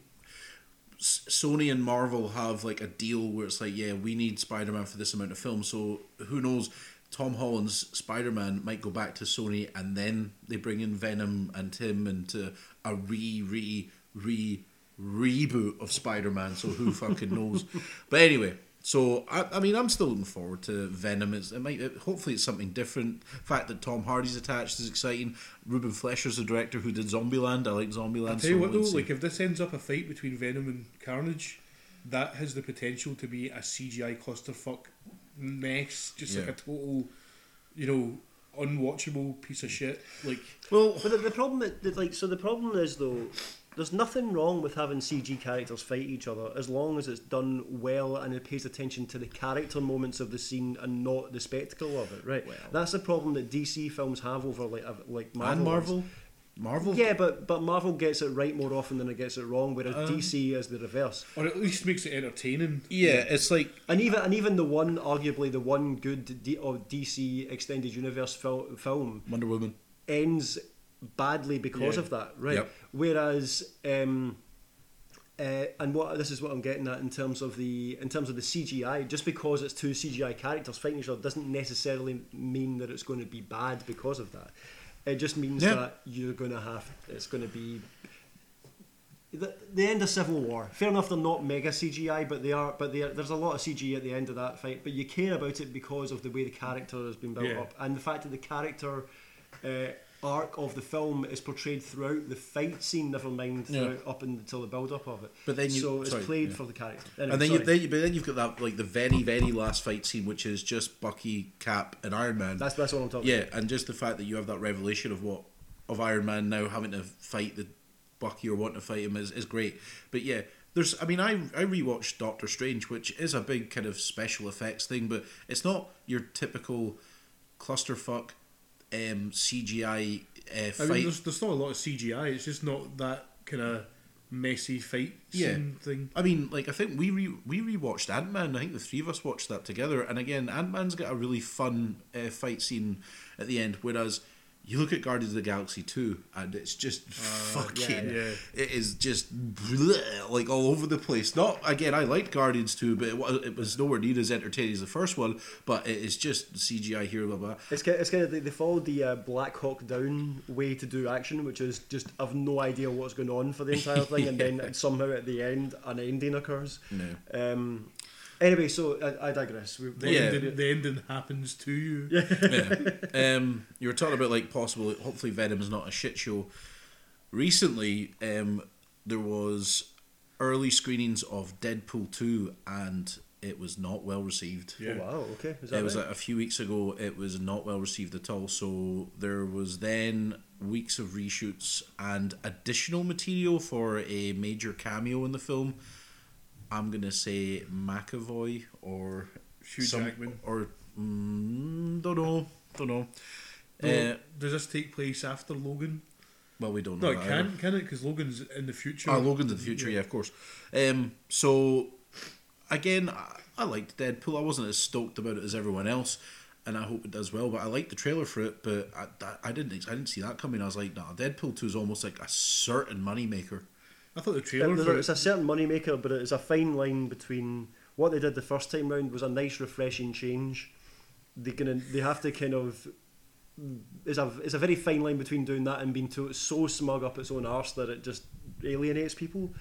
Sony and Marvel have like a deal where it's like, yeah, we need Spider Man for this amount of film. So who knows? Tom Holland's Spider Man might go back to Sony, and then they bring in Venom and him into a re re re reboot of Spider Man. So who fucking knows? But anyway. So I, I mean, I'm still looking forward to Venom. It's, it might, it, hopefully, it's something different. The fact that Tom Hardy's attached is exciting. Ruben Fleischer's the director who did Zombieland. I like Zombieland. I'll tell you so what though, like if this ends up a fight between Venom and Carnage, that has the potential to be a CGI clusterfuck mess, just like a total, you know, unwatchable piece of shit. Like well, But the, the problem, that, that, like, so the problem is though, there's nothing wrong with having CG characters fight each other as long as it's done well and it pays attention to the character moments of the scene and not the spectacle of it. Right. Well. That's the problem that DC films have over like like Marvel. and ones. Marvel, Marvel. Yeah, but but Marvel gets it right more often than it gets it wrong, whereas Um, DC is the reverse. or at least makes it entertaining. yeah, it's like And even and even the one, arguably the one good D, of DC extended universe fil- film Wonder Woman. ends badly because Yeah. of that, right? Yep. Whereas, um, uh, and what this is what I'm getting at in terms of the in terms of the CGI. Just because it's two CGI characters fighting each other doesn't necessarily mean that it's going to be bad because of that. It just means Yeah. that you're going to have it's going to be. The, the end of Civil War. Fair enough, they're not mega CGI, but they are. But they are, there's a lot of CG at the end of that fight. But you care about it because of the way the character has been built Yeah. up and the fact that the character uh, arc of the film is portrayed throughout the fight scene. Never mind Yeah. up until the build up of it. But then you- so it's sorry, played yeah. for the character. Anyway, and then you, then you, but then you've got that like the very very last fight scene, which is just Bucky, Cap, and Iron Man. that's that's what I'm talking. yeah, about. and just the fact that you have that revelation of what of Iron Man now having to fight the Bucky or wanting to fight him is, is great. But yeah, there's I mean I I rewatched Doctor Strange, which is a big kind of special effects thing, but it's not your typical clusterfuck um, CGI uh, I fight. mean, there's, there's not a lot of CGI. It's just not that kind of messy fight Yeah. scene thing. I mean, like I think we re- we rewatched Ant Man. I think the three of us watched that together. And again, Ant Man's got a really fun uh, fight scene at the end. Whereas you look at Guardians of the Galaxy two, and it's just fucking. yeah. It is just bleh, like all over the place. Not again. I liked Guardians two, but it was, it was nowhere near as entertaining as the first one. But it is just CGI here, blah blah. It's kind, it's kind of they, they followed the uh, Black Hawk Down way to do action, which is just I've no idea what's going on for the entire thing, and then somehow at the end an ending occurs. No. Um, anyway, so I, I digress. We, The, Yeah. ending, the ending happens to you. yeah. Um, you were talking about like possible. Hopefully, Venom's not a shit show. Recently, um, there was early screenings of Deadpool two, and it was not well received. Yeah. Oh, wow, okay. Is that It was right? a, a few weeks ago. It was not well received at all. So there was then weeks of reshoots and additional material for a major cameo in the film. I'm gonna say McAvoy or Hugh some- Jackman. or mm, don't know, don't know. Well, Uh, does this take place after Logan? well, we don't know. No, it that either. can, can it? Because Logan's in the future. Oh, Logan's in the future, yeah, of course. Um, so again, I, I liked Deadpool. I wasn't as stoked about it as everyone else, and I hope it does well. But I liked the trailer for it, but I, I, I didn't I didn't see that coming. I was like, nah, Deadpool two is almost like a certain moneymaker. I thought the It- trailer there's for a- it's it. a certain moneymaker, but it's a fine line between what they did the first time round was a nice, refreshing change. They gonna they have to kind of it's a it's a very fine line between doing that and being to, so smug up its own arse that it just alienates people.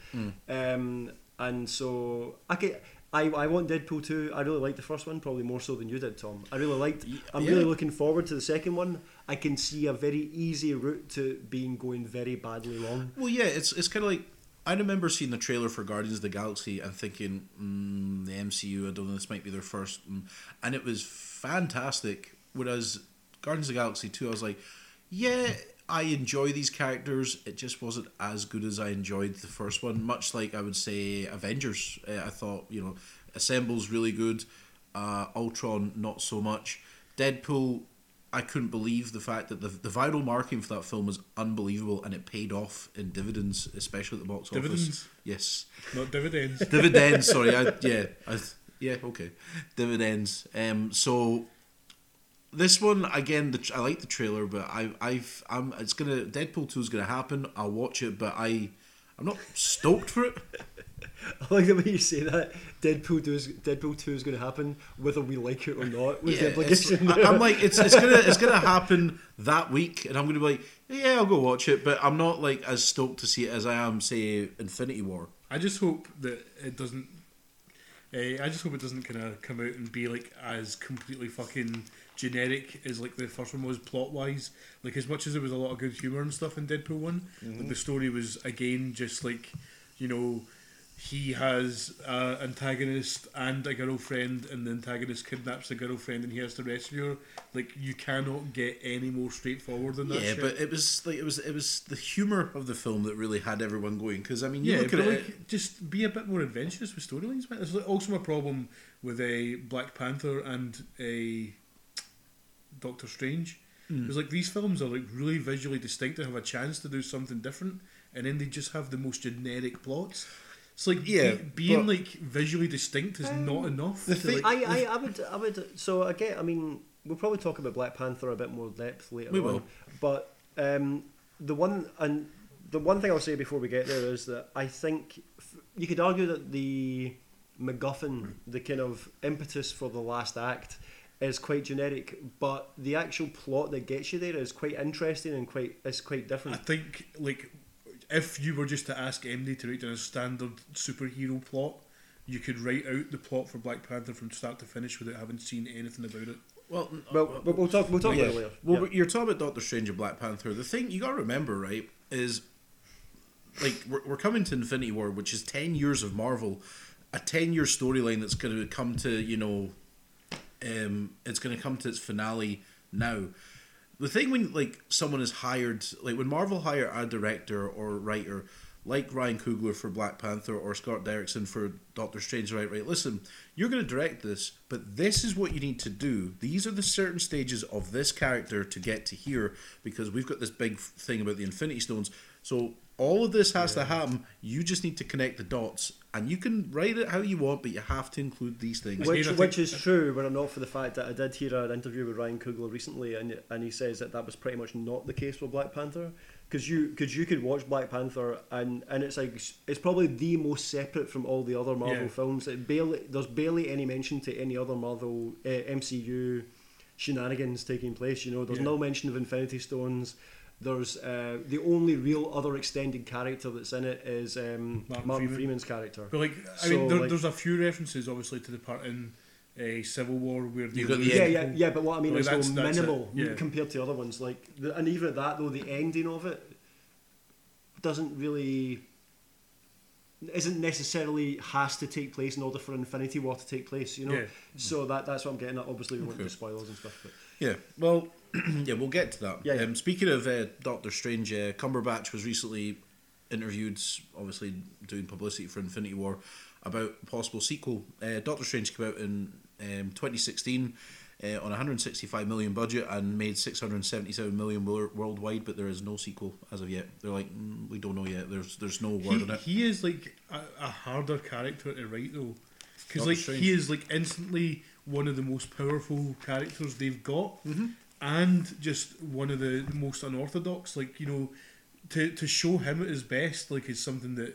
Um, and so I get I, I want Deadpool 2. I really liked the first one, probably more so than you did, Tom. I really liked. I'm yeah. really looking forward to the second one. I can see a very easy route to being going very badly wrong. Well, yeah, it's it's kind of like I remember seeing the trailer for Guardians of the Galaxy and thinking, mm, the MCU. I don't know, this might be their first, mm, and it was fantastic. Whereas Guardians of the Galaxy two, I was like, yeah, I enjoy these characters. It just wasn't as good as I enjoyed the first one. Much like I would say Avengers. Uh, I thought you know, Assemble's really good. Uh, Ultron not so much. Deadpool I couldn't believe the fact that the, the viral marketing for that film was unbelievable and it paid off in dividends, especially at the box office. Dividends? Yes. Not dividends. dividends, sorry. I, yeah. I, yeah, okay. Dividends. Um, so this one again, the, I like the trailer, but I, I've, I'm, it's gonna Deadpool two is gonna happen. I'll watch it, but I, I'm not stoked for it. I like the way you say that. Deadpool 2 is, Deadpool 2 is going to happen whether we like it or not. Was the Yeah, it's- implication I- I'm like, it's, it's gonna it's gonna happen that week, and I'm gonna be like, yeah, I'll go watch it, but I'm not like as stoked to see it as I am, say, Infinity War. I just hope that it doesn't. Uh, I just hope it doesn't kind of come out and be like as completely fucking generic as like the first one was plot wise. Like as much as there was a lot of good humor and stuff in Deadpool one, like, the story was again just like, you know, he has an antagonist and a girlfriend, and the antagonist kidnaps the girlfriend, and he has to rescue her. Like you cannot get any more straightforward than that. yeah, shit. but it was like it was it was the humor of the film that really had everyone going. Because I mean, you Yeah, look but it. like, just be a bit more adventurous with storylines. man. There's like also a problem with a Black Panther and a Doctor Strange. Because like these films are like really visually distinct and have a chance to do something different, and then they just have the most generic plots. It's like Yeah, be- being like visually distinct is not enough. the thing- like- I, I, I would, I would. So again, I mean, we'll probably talk about Black Panther a bit more depth later We on. will. But um, the one and the one thing I'll say before we get there is that I think f- you could argue that the MacGuffin, the kind of impetus for the last act, is quite generic, but the actual plot that gets you there is quite interesting and quite is quite different. I think like if you were just to ask MD to write down a standard superhero plot, you could write out the plot for Black Panther from start to finish without having seen anything about it. well, uh, Well, but we'll talk. We'll talk yeah. about it later. Well, Yeah. you're talking about Doctor Strange and Black Panther. The thing you got to remember, right, is like we're, we're coming to Infinity War, which is ten years of Marvel, a ten year storyline that's going to come to you know, um, it's going to come to its finale now. The thing when like someone is hired, like when Marvel hire a director or writer. Like Ryan Coogler for Black Panther or Scott Derrickson for Doctor Strange, right? Right. Listen, you're going to direct this, but this is what you need to do. These are the certain stages of this character to get to here because we've got this big thing about the Infinity Stones. So all of this has to happen. You just need to connect the dots, and you can write it how you want, but you have to include these things. Which, think- which is true, were it not for the fact that I did hear an interview with Ryan Coogler recently, and and he says that that was pretty much not the case for Black Panther, because you because you could watch Black Panther and and it's like it's probably the most separate from all the other Marvel Yeah. films. It barely there's barely any mention to any other Marvel uh, MCU shenanigans taking place. You know, there's Yeah. no mention of Infinity Stones. There's uh, the only real other extended character that's in it is um, Martin Martin, Freeman. Freeman's character. But like, I So, mean, there, like- there's a few references obviously to the part in a Civil War where they You got the lose Yeah, yeah, yeah. But what I mean Like, is that's- so that's minimal yeah. compared to other ones. Like, the, and even at that though, the ending of it doesn't really isn't necessarily has to take place in order for Infinity War to take place. You know. Yeah. So that that's what I'm getting at. Obviously, we won't Okay. do spoilers and stuff. But Yeah, well, yeah, we'll get to that. Yeah, yeah. Um, speaking of uh, Doctor Strange, uh, Cumberbatch was recently interviewed, obviously doing publicity for Infinity War, about a possible sequel. Uh, Doctor Strange came out in um, 2016 uh, on a 165 million budget and made 677 million wor- worldwide, but there is no sequel as of yet. They're like, mm, we don't know yet. There's there's no word He, on it. he is like a, a harder character to write though, because like Strange. he is like instantly one of the most powerful characters they've got, Mm-hmm. And just one of the most unorthodox. Like you know, to to show him at his best, like is something that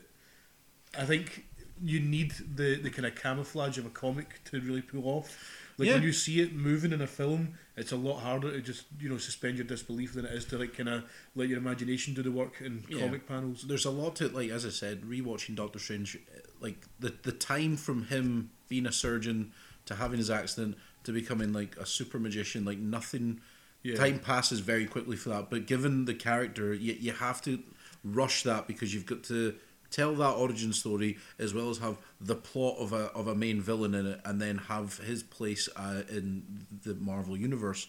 I think you need the, the kind of camouflage of a comic to really pull off. Like Yeah. when you see it moving in a film, it's a lot harder to just you know suspend your disbelief than it is to like kind of let your imagination do the work in Yeah. comic panels. there's a lot to like as I said, rewatching Doctor Strange, like the the time from him being a surgeon to having his accident to becoming like a super magician, like nothing. Yeah. Time passes very quickly for that, but given the character, you you have to rush that because you've got to tell that origin story as well as have the plot of a of a main villain in it, and then have his place uh, in the Marvel universe.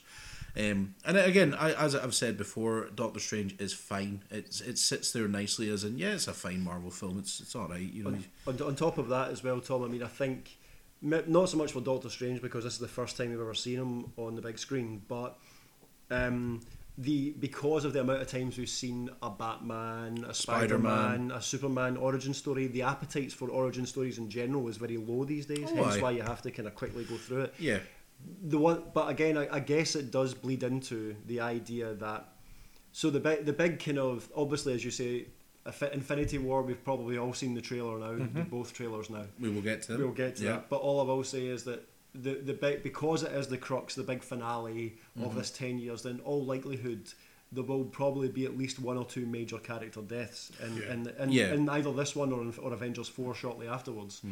Um, and again, I, as I've said before, Doctor Strange is fine. It's it sits there nicely as in yeah, it's a fine Marvel film. It's it's all right. You know, On, on top of that as well, Tom. I mean, I think not so much for Doctor Strange because this is the first time we've ever seen him on the big screen, but um, the because of the amount of times we've seen a Batman, a Spider-Man, a Superman origin story, the appetites for origin stories in general is very low these days. Oh, hence aye. why you have to kind of quickly go through it. yeah, the one but again I, I guess it does bleed into the idea that so the big the big kind of obviously as you say Infinity War we've probably all seen the trailer now both trailers now we will get to them. we'll get to yeah. that but all I will say is that the the big because it is the crux the big finale of this 10 years then all likelihood there will probably be at least one or two major character deaths in, Yeah. in, in, Yeah. in either this one or, in, or Avengers 4 shortly afterwards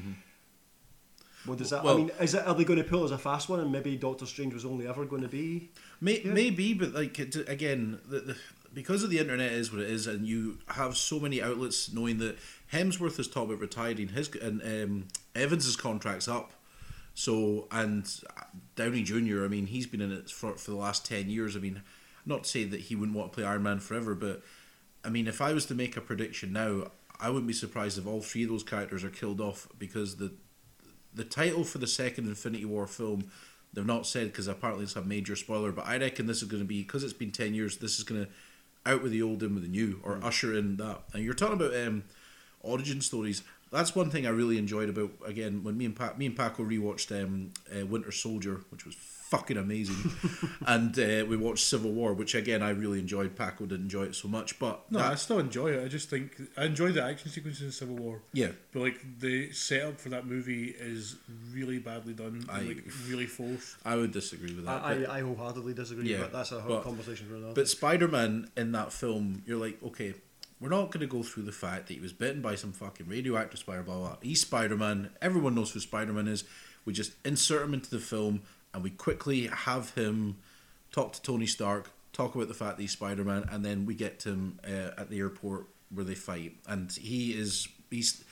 what does that? Well- I mean, is it? Are they going to pull as a fast one, and maybe Doctor Strange was only ever going to be? May, Yeah. Maybe, but like again, the, the, because of the internet is what it is, and you have so many outlets knowing that Hemsworth has talked about retiring, his and um, Evans's contract's up. So and Downey Jr. I mean, he's been in it for for the last ten years. I mean, not to say that he wouldn't want to play Iron Man forever, but I mean, if I was to make a prediction now, I wouldn't be surprised if all three of those characters are killed off because the the title for the second Infinity War film, they've not said because apparently it's a major spoiler, but I reckon this is going to be because it's been ten years. This is going to out with the old, in with the new, or usher in that. And you're talking about um, origin stories. That's one thing I really enjoyed about again when me and pa- me and Paco rewatched um, uh, Winter Soldier, which was fucking amazing, and uh, we watched Civil War, which again I really enjoyed. Paco didn't enjoy it so much, but No, I still enjoy it. I just think I enjoy the action sequences in Civil War, yeah, but like the setup for that movie is really badly done, I- and, like really forced. I would disagree with that. I, but- I, I wholeheartedly disagree. Yeah, but that's a but- conversation for another. But Spider Man in that film, you're like, okay, we're not going to go through the fact that he was bitten by some fucking radioactive spider, blah, blah. He's Spider Man. Everyone knows who Spider Man is. We just insert him into the film and we quickly have him talk to Tony Stark, talk about the fact that he's Spider Man, and then we get to him uh, at the airport where they fight. And he is, he's.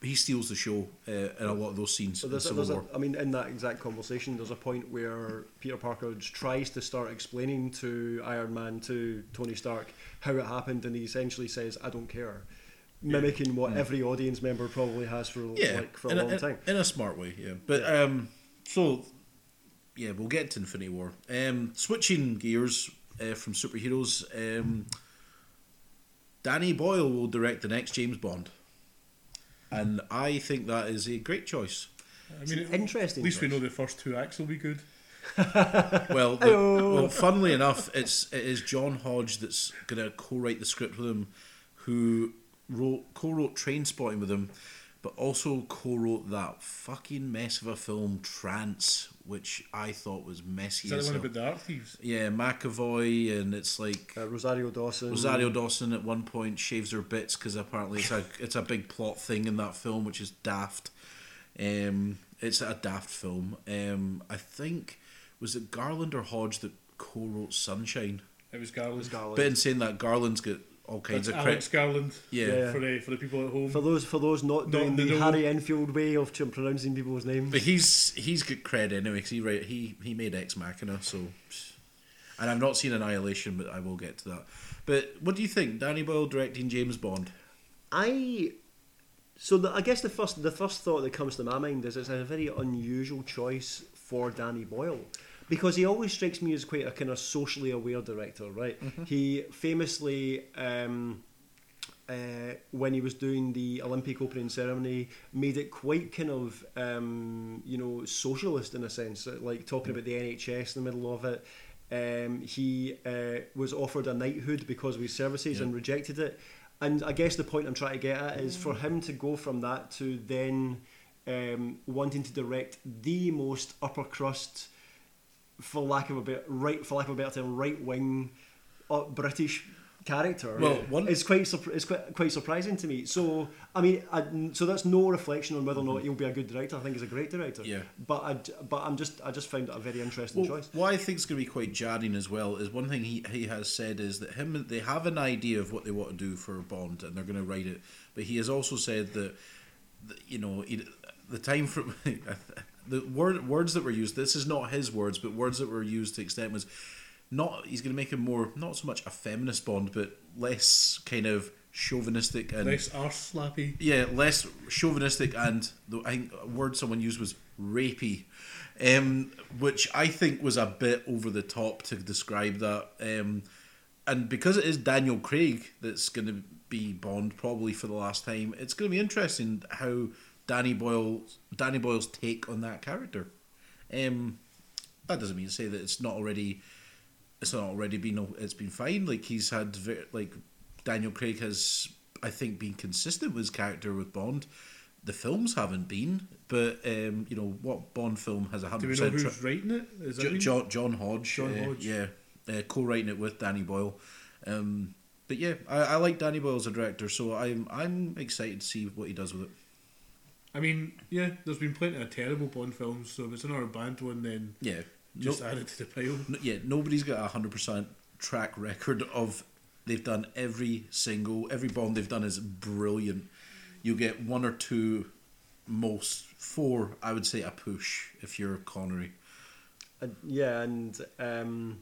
He steals the show uh, in a lot of those scenes in there's, a, Civil there's War. a, I mean, in that exact conversation, there's a point where Peter Parker tries to start explaining to Iron Man, to Tony Stark, how it happened, and he essentially says, "I don't care," mimicking what every audience member probably has for Mm. yeah, like for a in long in- time. in a smart way. Yeah, but um, so yeah, we'll get to Infinity War. Um, switching gears uh, from superheroes, um, Danny Boyle will direct the next James Bond, and I think that is a great choice. I mean, an interesting At least we know the first two acts will be good. Well, the, well, funnily enough, it's it is John Hodge that's going to co-write the script with him, who wrote co-wrote Trainspotting with him, but also co-wrote that fucking mess of a film Trance, which I thought was messy Is that the one about the art thieves? Yeah, McAvoy, and it's like Uh, Rosario Dawson. Rosario Dawson at one point shaves her bits because apparently it's a it's a big plot thing in that film, which is daft. Um, it's a daft film. Um, I think was it Garland or Hodge that co-wrote Sunshine. It was Garland. Scarlet. But in saying that, Garland's got all kinds That's of Alex credit. Garland. Yeah. Yeah. For the for the people at home. For those for those not Not doing the the know. Harry Enfield way of pronouncing people's names. But he's he's got credit anyway. 'cause he write he he made Ex Machina, so. And I've not seen Annihilation, but I will get to that. But what do you think, Danny Boyle directing James Bond? I so the, I guess the first the first thought that comes to my mind is it's a very unusual choice for Danny Boyle because he always strikes me as quite a kind of socially aware director, right? He famously. Um, uh, when he was doing the Olympic opening ceremony, made it quite kind of um, you know socialist in a sense, uh, like talking about the NHS in the middle of it. Um, he uh, was offered a knighthood because of his services Yeah. and rejected it. and I guess the point I'm trying to get at is for him to go from that to then um, wanting to direct the most upper crust, for lack of a bit right, for lack of a better term, right wing uh, British character. Well, one- it's quite surp- it's quite quite surprising to me. So I mean, I, so that's no reflection on whether or not he'll be a good director. I think he's a great director. Mm-hmm. Yeah. But I, but I'm just I just found it a very interesting Well, choice. what I think is going to be quite jarring as well is one thing he, he has said is that him they have an idea of what they want to do for Bond and they're going to write it, but he has also said that, that you know he, the time from the word words that were used. This is not his words, but words that were used to extent was not. He's going to make him more not so much a feminist Bond, but less kind of chauvinistic and Nice arse slappy. yeah, less chauvinistic and the I think a word someone used was rapey, um, which I think was a bit over the top to describe that. Um, and because it is Daniel Craig that's going to be Bond probably for the last time, it's going to be interesting how Danny Boyle Danny Boyle's take on that character. Um, that doesn't mean to say that it's not already it's not already been it's been fine. Like he's had like Daniel Craig has I think been consistent with his character with Bond. The films haven't been, but um, you know what Bond film has a hundred percent. Do we know who's writing it? Is that Jo-? John John Hodge, John uh, Hodge. yeah, uh, co-writing it with Danny Boyle. Um, but yeah, I, I like Danny Boyle as a director, so I'm I'm excited to see what he does with it. I mean, yeah, there's been plenty of terrible Bond films, so if it's another bad one, then Yeah, just no, add it to the pile. no- yeah, nobody's got a hundred percent track record of they've done every single every Bond they've done is brilliant. You get one or two, most four, I would say a push if you're Connery. Uh, yeah, and um,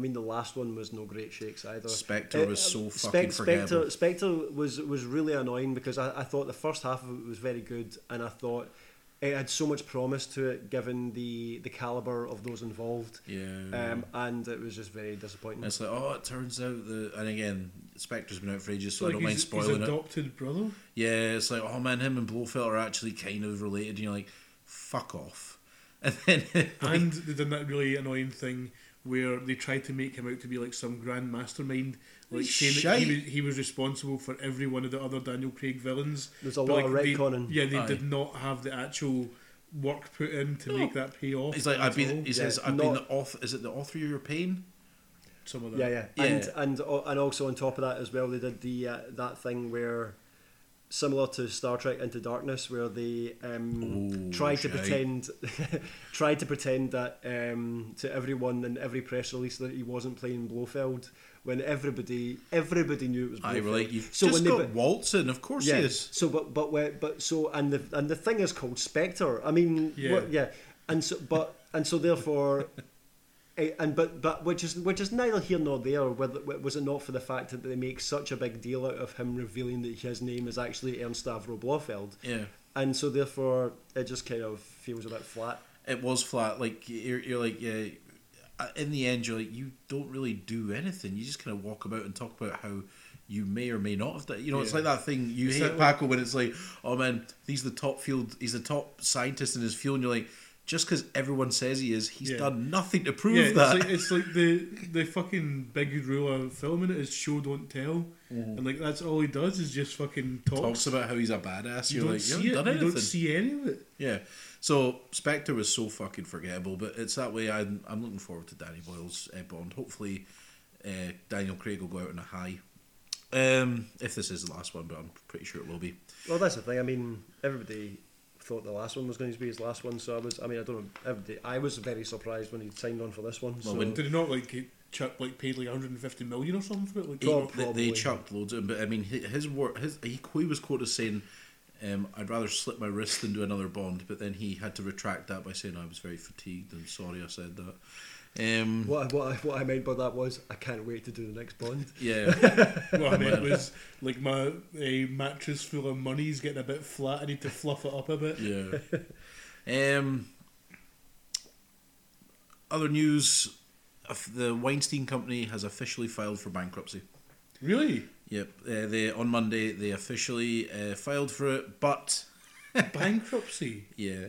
I mean the last one was no great shakes either. Spectre Uh, was so uh, fucking Spectre, forgettable. Spectre was was really annoying because I, I thought the first half of it was very good, and I thought it had so much promise to it given the the caliber of those involved. Yeah. Um, and it was just very disappointing. it's like, oh, it turns out that, and again, Spectre's been out for ages, so like I don't mind spoiling his it. adopted brother. Yeah, it's like, oh man, him and Blofeld are actually kind of related, and you're like, fuck off. And then, And they did that really annoying thing where they tried to make him out to be like some grand mastermind, like He's saying that he was, he was responsible for every one of the other Daniel Craig villains. There's a But, lot of like, they- retconning. Yeah, they Aye. did not have the actual work put in to make that pay off. he's like, at I've been, he says, Yeah, I've been not- the author, is it the author of your pain? some of that. Yeah, yeah, Yeah. and and and also on top of that as well, they did the uh, that thing where similar to Star Trek Into Darkness, where they um, Ooh, tried to shite. pretend tried to pretend that um, to everyone in every press release that he wasn't playing Blofeld when everybody everybody knew it was I Blofeld. were like, you've so just when they got Waltz in, of course yeah. he is. So, but but but so and the and the thing is called Spectre. I mean, Yeah. what- yeah. And so, but and so therefore, and but but which is which is neither here nor there. Whether was it not for the fact that they make such a big deal out of him revealing that his name is actually Ernst Stavro Blofeld, Yeah. and so therefore it just kind of feels a bit flat. It was flat. Like, you're, you're like, yeah, uh, in the end, you're like, you don't really do anything. You just kind of walk about and talk about how you may or may not have done. You know, it's like that thing you It's hate Paco when it's like, oh man, he's the top field, he's the top scientist in his field, and you're like, just because everyone says he is, he's Yeah. done nothing to prove Yeah, it's that. like, it's like the the fucking big rule of filming it is show don't tell, and like that's all he does is just fucking talks. Talks about how he's a badass. you You're don't like, you see haven't it. done You don't see any of it. Yeah. So Spectre was so fucking forgettable, but it's that way. I'm I'm looking forward to Danny Boyle's uh, Bond. Hopefully, uh, Daniel Craig will go out on a high. Um, if this is the last one, but I'm pretty sure it will be. Well, that's the thing. I mean, everybody thought the last one was going to be his last one, so I was. I mean, I don't know. I was very surprised when he signed on for this one. Well, so. when- Did he not like chuck like paid like 150 million or something for it? Like, He, they, probably. they chucked loads of him, but I mean, his work, his he, he was quoted as saying, um, "I'd rather slit my wrist than do another Bond," but then he had to retract that by saying, "I was very fatigued and sorry I said that." Um, What, I- what, I- what I meant by that was, I can't wait to do the next Bond. yeah, what I meant was like my a mattress full of money's getting a bit flat. I need to fluff it up a bit. yeah. Um, other news: the Weinstein Company has officially filed for bankruptcy. Really, Yep, uh, they on Monday they officially uh, filed for it, but bankruptcy. yeah,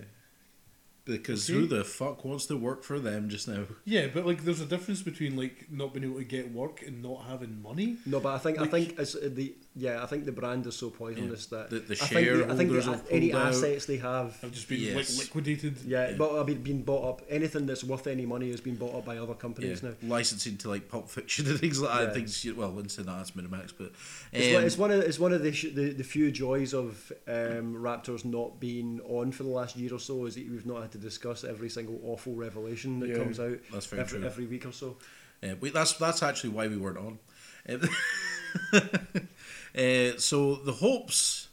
because Okay. who the fuck wants to work for them just now? Yeah, but like there's a difference between like not being able to get work and not having money. No, but I think I think it's uh, the yeah, I think the brand is so poisonous that The- the I think, the- I think the, any pulled out. assets they have, Have just been Yes. like liquidated. yeah, Yeah. but I mean, been bought up. Anything that's worth any money has been bought up by other Yeah, companies now. licensing to like Pulp Fiction and things like that. Yeah. I think she- well, wouldn't say that that's Miramax, but It's, um, one, it's one of it's one of the, sh- the the few joys of um, Raptors not being on for the last year or so is that we've not had to discuss every single awful revelation that Yeah. comes out That's very every, true. every week or so. Yeah, we, that's that's actually why we weren't on. Uh, so the hopes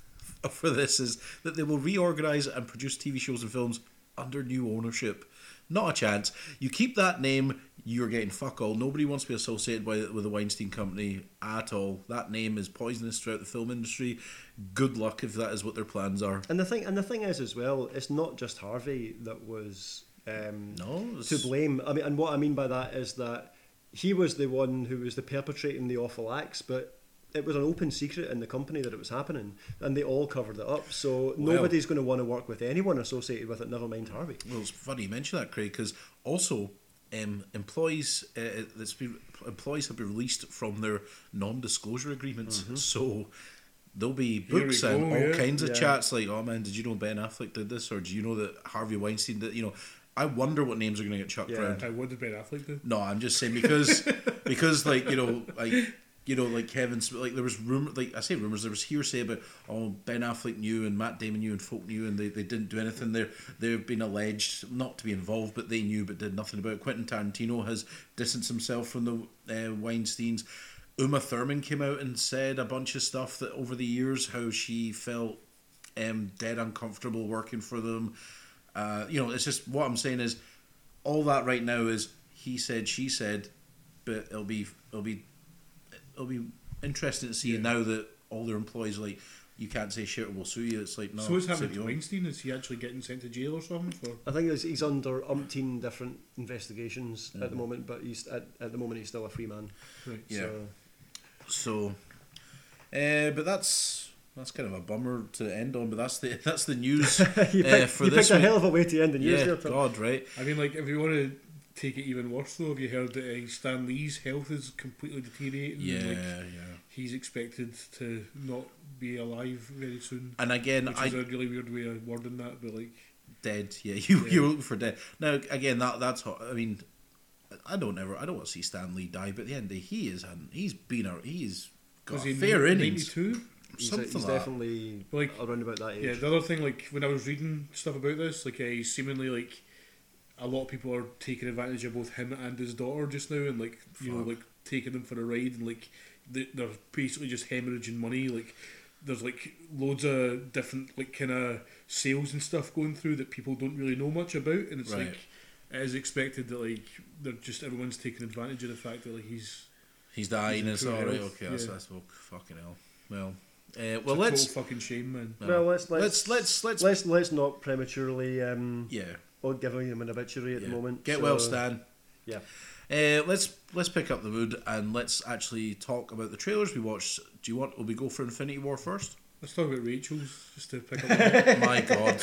for this is that they will reorganize and produce TV shows and films under new ownership. Not a chance. You keep that name, you're getting fuck all. Nobody wants to be associated by, with the Weinstein Company at all. That name is poisonous throughout the film industry. Good luck if that is what their plans are. And the thing and the thing is as well, it's not just Harvey that was um, No, to blame. I mean, and what I mean by that is that he was the one who was the perpetrating the awful acts, but it was an open secret in the company that it was happening, and they all covered it up. So Well- nobody's going to want to work with anyone associated with it. Never mind Harvey. Well, it's funny you mention that, Craig, because also um, employees uh, that's been, employees have been released from their non-disclosure agreements, so there'll be books and go, all yeah. kinds of Yeah. chats like, "Oh man, did you know Ben Affleck did this?" or "Do you know that Harvey Weinstein did?" You know, I wonder what names are going to get chucked Yeah. around. I what did Ben Affleck did. No, I'm just saying because because like you know like you know like Kevin like there was rumor like I say rumors there was hearsay about oh Ben Affleck knew and Matt Damon knew and folk knew and they, they didn't do anything there they've been alleged not to be involved but they knew but did nothing about it. Quentin Tarantino has distanced himself from the uh, Weinstein's Uma Thurman came out and said a bunch of stuff that over the years how she felt um, dead uncomfortable working for them. Uh, you know, it's just what I'm saying is all that right now is he said, she said, but it'll be it'll be it'll be interesting to see Yeah. now that all their employees are like you can't say shit or we'll sue you. It's like no. so what's sit happening to. Weinstein? Is he actually getting sent to jail or something? For I think he's, he's under umpteen different investigations at the moment, but he's at, at the moment he's still a free man. right. Yeah. So, So, uh, but that's that's kind of a bummer to end on. But that's the that's the news you uh, picked, for you this picked a hell of a way to end the news Yeah, there. Tom. God, right? I mean, like, if you want to take it even worse, though, have you heard that uh, Stan Lee's health is completely deteriorating? Yeah, Like, yeah. he's expected to not be alive very soon. And again, Which I is a really weird way of wording that, but like, dead. Yeah, you Yeah. you're looking for dead. Now again, that that's hot. I mean, I don't ever I don't want to see Stan Lee die, but at the end the day, he is an, he's been a he's got was a he fair innings. 92? He's, Something he's like that. definitely Like- around about that age. Yeah, the other thing, like when I was reading stuff about this, like uh, seemingly like a lot of people are taking advantage of both him and his daughter just now, and like you know, like taking them for a ride, and like they- they're basically just hemorrhaging money. Like there's like loads of different like kind of sales and stuff going through that people don't really know much about, and it's Right. like it is expected that like they're just everyone's taking advantage of the fact that like he's He's dying. He's It's in all poor health, Okay, that's yeah. that's oh, fucking hell. Well, uh, it's well a let's fucking shame, man. no. Well, let's let's let's let's let's, let's let's not prematurely um, yeah. Or giving him an obituary at yeah. the moment. Get so- well, Stan. Yeah. Uh, let's let's pick up the mood and let's actually talk about the trailers we watched. Do you want? Will we go for Infinity War first? Let's talk about Rachel's just to pick up. My God.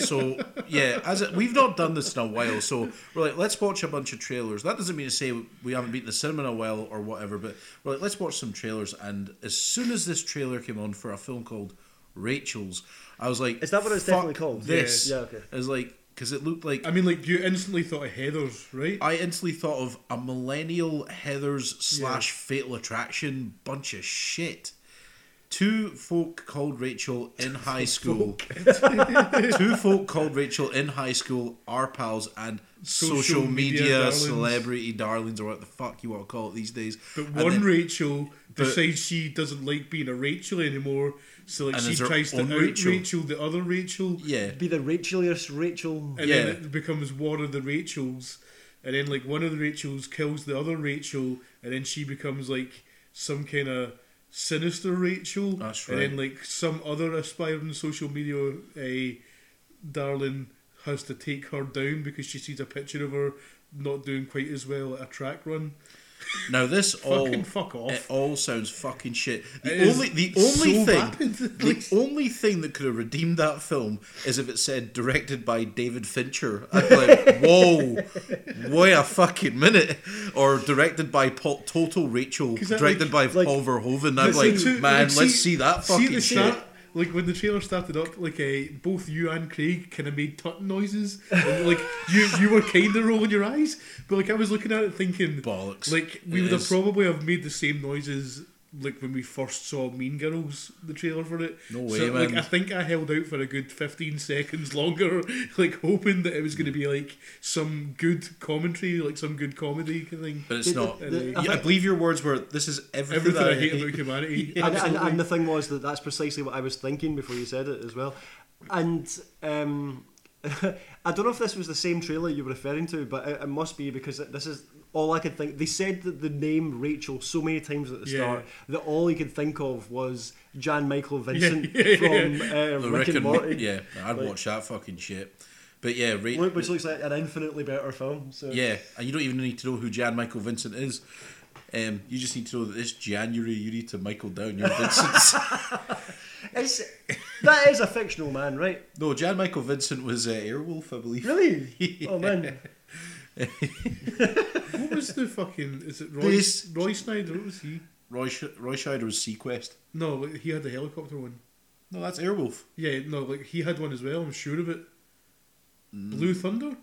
So yeah, as it, we've not done this in a while, so we're like, let's watch a bunch of trailers. That doesn't mean to say we haven't been to the cinema in a while or whatever, but we're like, let's watch some trailers. And as soon as this trailer came on for a film called Rachel's, I was like, Is that what it's definitely called? This Yeah, okay. is like because it looked like I mean, like you instantly thought of Heather's, right? I instantly thought of a millennial Heather's slash Fatal Attraction bunch of shit. Two folk called Rachel in high school. Two folk called Rachel in high school are pals and social, Social media, media darlings. celebrity darlings or what the fuck you want to call it these days. But And one then- Rachel but- decides she doesn't like being a Rachel anymore, so like she tries to out Rachel. Rachel. the other Rachel, yeah, Be the Racheliest Rachel. and Yeah. then it becomes war of the Rachels, and then like one of the Rachels kills the other Rachel, and then she becomes like some kind of sinister Rachel, That's right. and then like some other aspiring social media uh, darling has to take her down because she sees a picture of her not doing quite as well at a track run. Now this all Fucking fuck off. It all sounds fucking shit. The It only the only so thing the only thing that could have redeemed that film is if it said directed by David Fincher. I'd be like, whoa, wait a fucking minute, or directed by Paul, Total Rachel, directed by like- Paul Verhoeven. I'd be like, man, like, let's see that fucking the shit. start, like when the trailer started up, like uh, both you and Craig kind of made tutting noises, and like you you were kind of rolling your eyes, but like I was looking at it thinking, Bollocks. like we It would have probably have made the same noises like when we first saw Mean Girls, the trailer for it. No so, way, Like man. I think I held out for a good fifteen seconds longer, like hoping that it was going to be like some good commentary, like some good comedy kind of thing. But it's The- not. the- the- Yeah, I believe your words were, "This is everything, Everything that I hate about humanity. and, and, and the thing was that that's precisely what I was thinking before you said it as well. And um, I don't know if this was the same trailer you were referring to, but it, it must be because this is all I could think. They said that the name Rachel so many times at the Yeah. start that all he could think of was Jan Michael Vincent Yeah, yeah, from uh, The Rick, and Morty, Yeah, I'd Like- watch that fucking shit. But yeah, Ra- which looks like an infinitely better film. So Yeah, and you don't even need to know who Jan Michael Vincent is. Um, you just need to know that this January you need to Michael down your Vincents. It's, that is a fictional man, right? no, Jan Michael Vincent was uh, Airwolf, I believe. Really? Oh man. What was the fucking? Is it Roy, This- Roy Scheider? What was he? Roy, Sh- Roy Scheider was SeaQuest. No, like, he had the helicopter one. No, that's Airwolf. Yeah, no, like he had one as well. I'm sure of it. Mm. Blue Thunder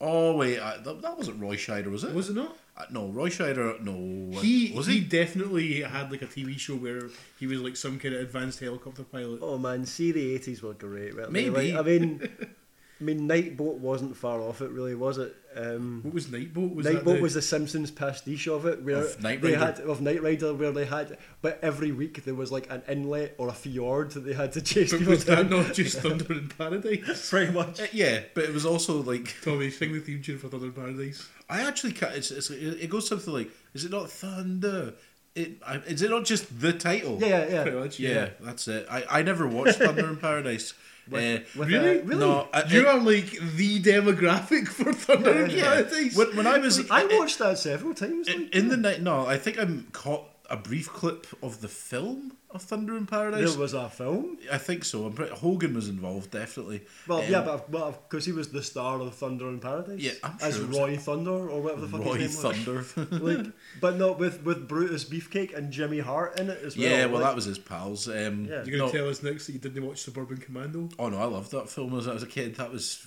Oh wait, I, that, that wasn't Roy Scheider, was it? was it not? Uh, no, Roy Scheider. No, He was he he? definitely had like a TV show where he was like some kind of advanced helicopter pilot. Oh man, see the eighties were great. weren't they? Maybe. Like, I mean, I mean, Knightboat wasn't far off it, really, was it? Um, What was Knightboat? Was Knightboat that the, was the Simpsons pastiche of it, where Of Knight they Rider. had of Knight Rider, where they had, but every week there was like an inlet or a fjord that they had to chase But people was that not just Thunder in Paradise? Pretty much. Uh, yeah, but it was also like Tommy, sing the theme tune for Thunder in Paradise. I actually can't. It's, it's it goes something like, is it not Thunder? It I, is it not just the title? Yeah, yeah, Pretty yeah. much. yeah, that's it. I, I never watched Thunder in Paradise. Uh, With, Really? uh, really? No, I, You it- are like the demographic for Thunder in yeah. Paradise. When, when I was I watched that several times. in, Like, in the night. No, I think I'm caught a brief clip of the film of Thunder in Paradise. there was a film. I think so. I'm pretty, Hogan was involved, definitely. Well, Um, yeah, but well, because he was the star of Thunder in Paradise. Yeah, I'm as sure it Roy Thunder or whatever the fuck Roy his name was. Thunder. like, but not with with Brutus Beefcake and Jimmy Hart in it as well. yeah, well, like, that was his pals. Um, Yeah. You're gonna no- tell us next that you didn't watch Suburban Commando? Oh no, I loved that film as I was a kid. That was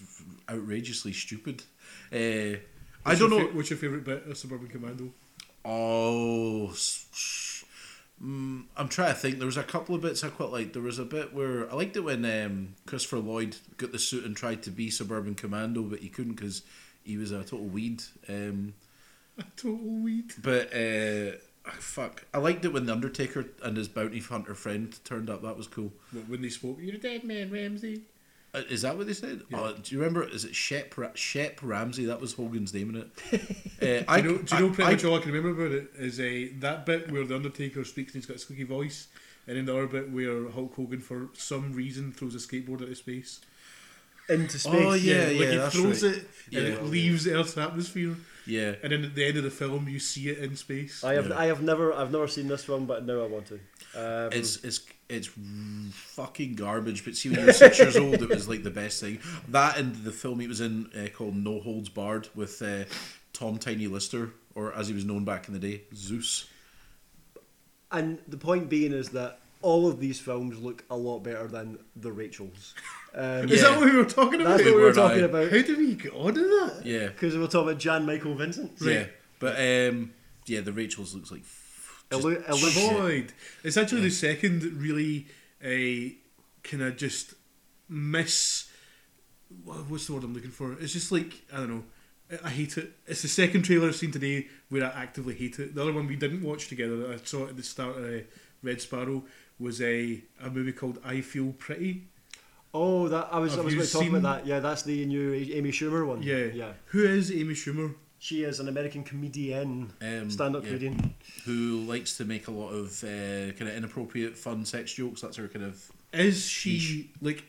outrageously stupid. Uh, I don't know. fa- what's your favourite bit of Suburban Commando? Oh, mm, I'm trying to think. There was a couple of bits I quite liked. There was a bit where I liked it when um, Christopher Lloyd got the suit and tried to be Suburban Commando, but he couldn't because he was a total weed. Um, A total weed. but uh, fuck, I liked it when the Undertaker and his bounty hunter friend turned up. That was cool. When they spoke, you're a dead man, Ramsey. Uh, is that what they said? Yeah. Oh, do you remember? Is it Shep, Ra- Shep Ramsey? That was Hogan's name in it. Uh, I Do you know, do you know I- pretty I- much all I can remember about it is uh, that bit where the Undertaker speaks and he's got a squeaky voice, and then the other bit where Hulk Hogan, for some reason, throws a skateboard into space. into space. Oh, yeah, like yeah, he that's throws right. it and Yeah. it leaves Earth's atmosphere, Yeah. and then at the end of the film, you see it in space. I have Yeah. I have never I've never seen this one, but now I want to. Um, It's it's it's fucking garbage. But see, when you were six years old, it was like the best thing. That and the film he was in uh, called No Holds Barred with uh, Tom Tiny Lister, or as he was known back in the day, Zeus. and the point being is that all of these films look a lot better than the Rachels. Um, Is Yeah. that what we were talking about? That's what we were were talking I? about. How did we get on to that? Yeah, Because we were talking about Jan Michael Vincent. yeah. But um, yeah, the Rachels looks like. F- just loo- it. Avoid. It's actually the second really uh, kind of just miss. wha- What's the word I'm looking for? It's just like I don't know. I- hate it. It's the second trailer I've seen today where I actively hate it. The other one we didn't watch together that I saw at the start of uh, Red Sparrow was a a movie called I Feel Pretty. Oh, that I was I was going to talk about that. Yeah, that's the new Amy Schumer one. Yeah. yeah. Who is Amy Schumer? She is an American comedian, Um, stand-up yeah. comedian. Who likes to make a lot of uh, kind of inappropriate, fun sex jokes? That's her kind of. Is she like?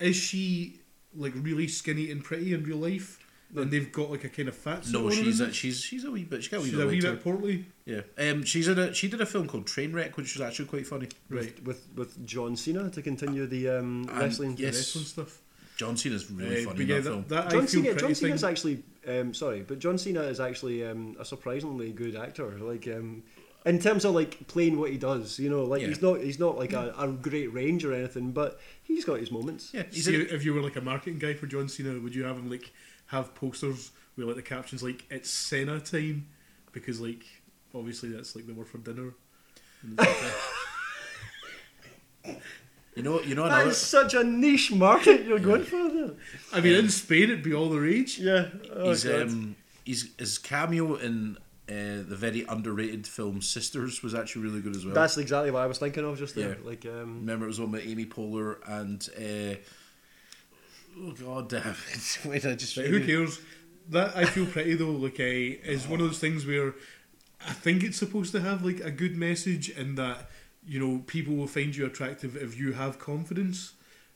Is she like really skinny and pretty in real life? and they've got like a kind of fat. suit No, on, she's a, she's she's a wee bit. She got a wee She's bit a wee later. bit portly. Yeah. Um. She's in a. She did a film called Trainwreck, which was actually quite funny. Right. with with John Cena to continue the um, And- wrestling. yes. Wrestling stuff. John Cena's really Uh, funny but in yeah, that film. that, that John Cena, pretty John thing. Actually um, sorry, but John Cena is actually um, a surprisingly good actor. Like um, in terms of like playing what he does, you know, like Yeah. he's not he's not like a, a great range or anything, but he's got his moments. yeah. He's See, in, if you were like a marketing guy for John Cena, would you have him like have posters with like the captions like "It's Cena time" because like obviously that's like the word for dinner. And it's like you know. You know That another. is such a niche market you're going for there. I mean, in Spain it'd be all the rage. Yeah. Oh, He's God. um. He's his cameo in. Uh, the very underrated film Sisters was actually really good as well. That's exactly what I was thinking of just there. Yeah. Like um, Remember, it was one with Amy Poehler and uh, oh god damn it! Wait, I just who cares? That I feel pretty though. Like, uh, is one of those things where I think it's supposed to have like a good message, and that you know people will find you attractive if you have confidence.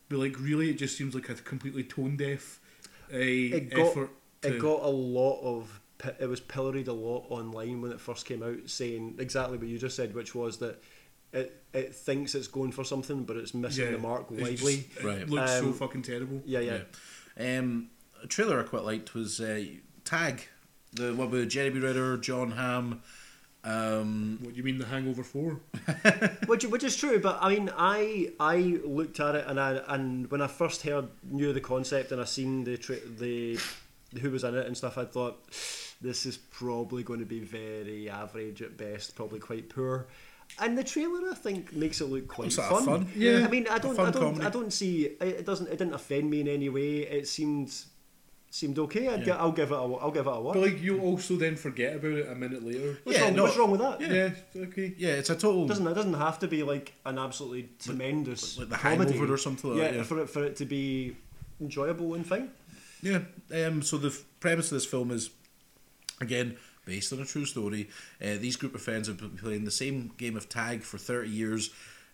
But like, really, it just seems like a completely tone deaf uh, It got- effort. To, it got a lot of it was pilloried a lot online when it first came out, saying exactly what you just said, which was that it it thinks it's going for something, but it's missing yeah, the mark it's widely. just- it Right. looks so Um, fucking terrible. Yeah, yeah. Yeah. Um, a trailer I quite liked was uh, Tag, the one with Jeremy Renner, Jon Hamm. Um, What do you mean, The Hangover Four? which which is true, but I mean, I I looked at it and I and when I first heard knew the concept and I seen the tra- the who was in it and stuff, I thought this is probably going to be very average at best, probably quite poor. And the trailer, I think, makes it look quite fun. fun. Yeah. I mean, I don't, I don't, comedy. I don't see it. It doesn't, it didn't offend me in any way. It seemed, seemed okay. I'd Yeah. get, I'll give it, a, I'll give it a watch. But like, you'll also then forget about it a minute later. what's, Yeah, wrong, no- what's wrong with that? Yeah, okay. yeah, it's a total doesn't it doesn't have to be like an absolutely tremendous like the comedy. Hangover or something like yeah, that. Yeah. for it for it to be enjoyable and fine. Yeah. Um, so the f- premise of this film is, again, based on a true story. Uh, these group of friends have been playing the same game of tag for 30 years.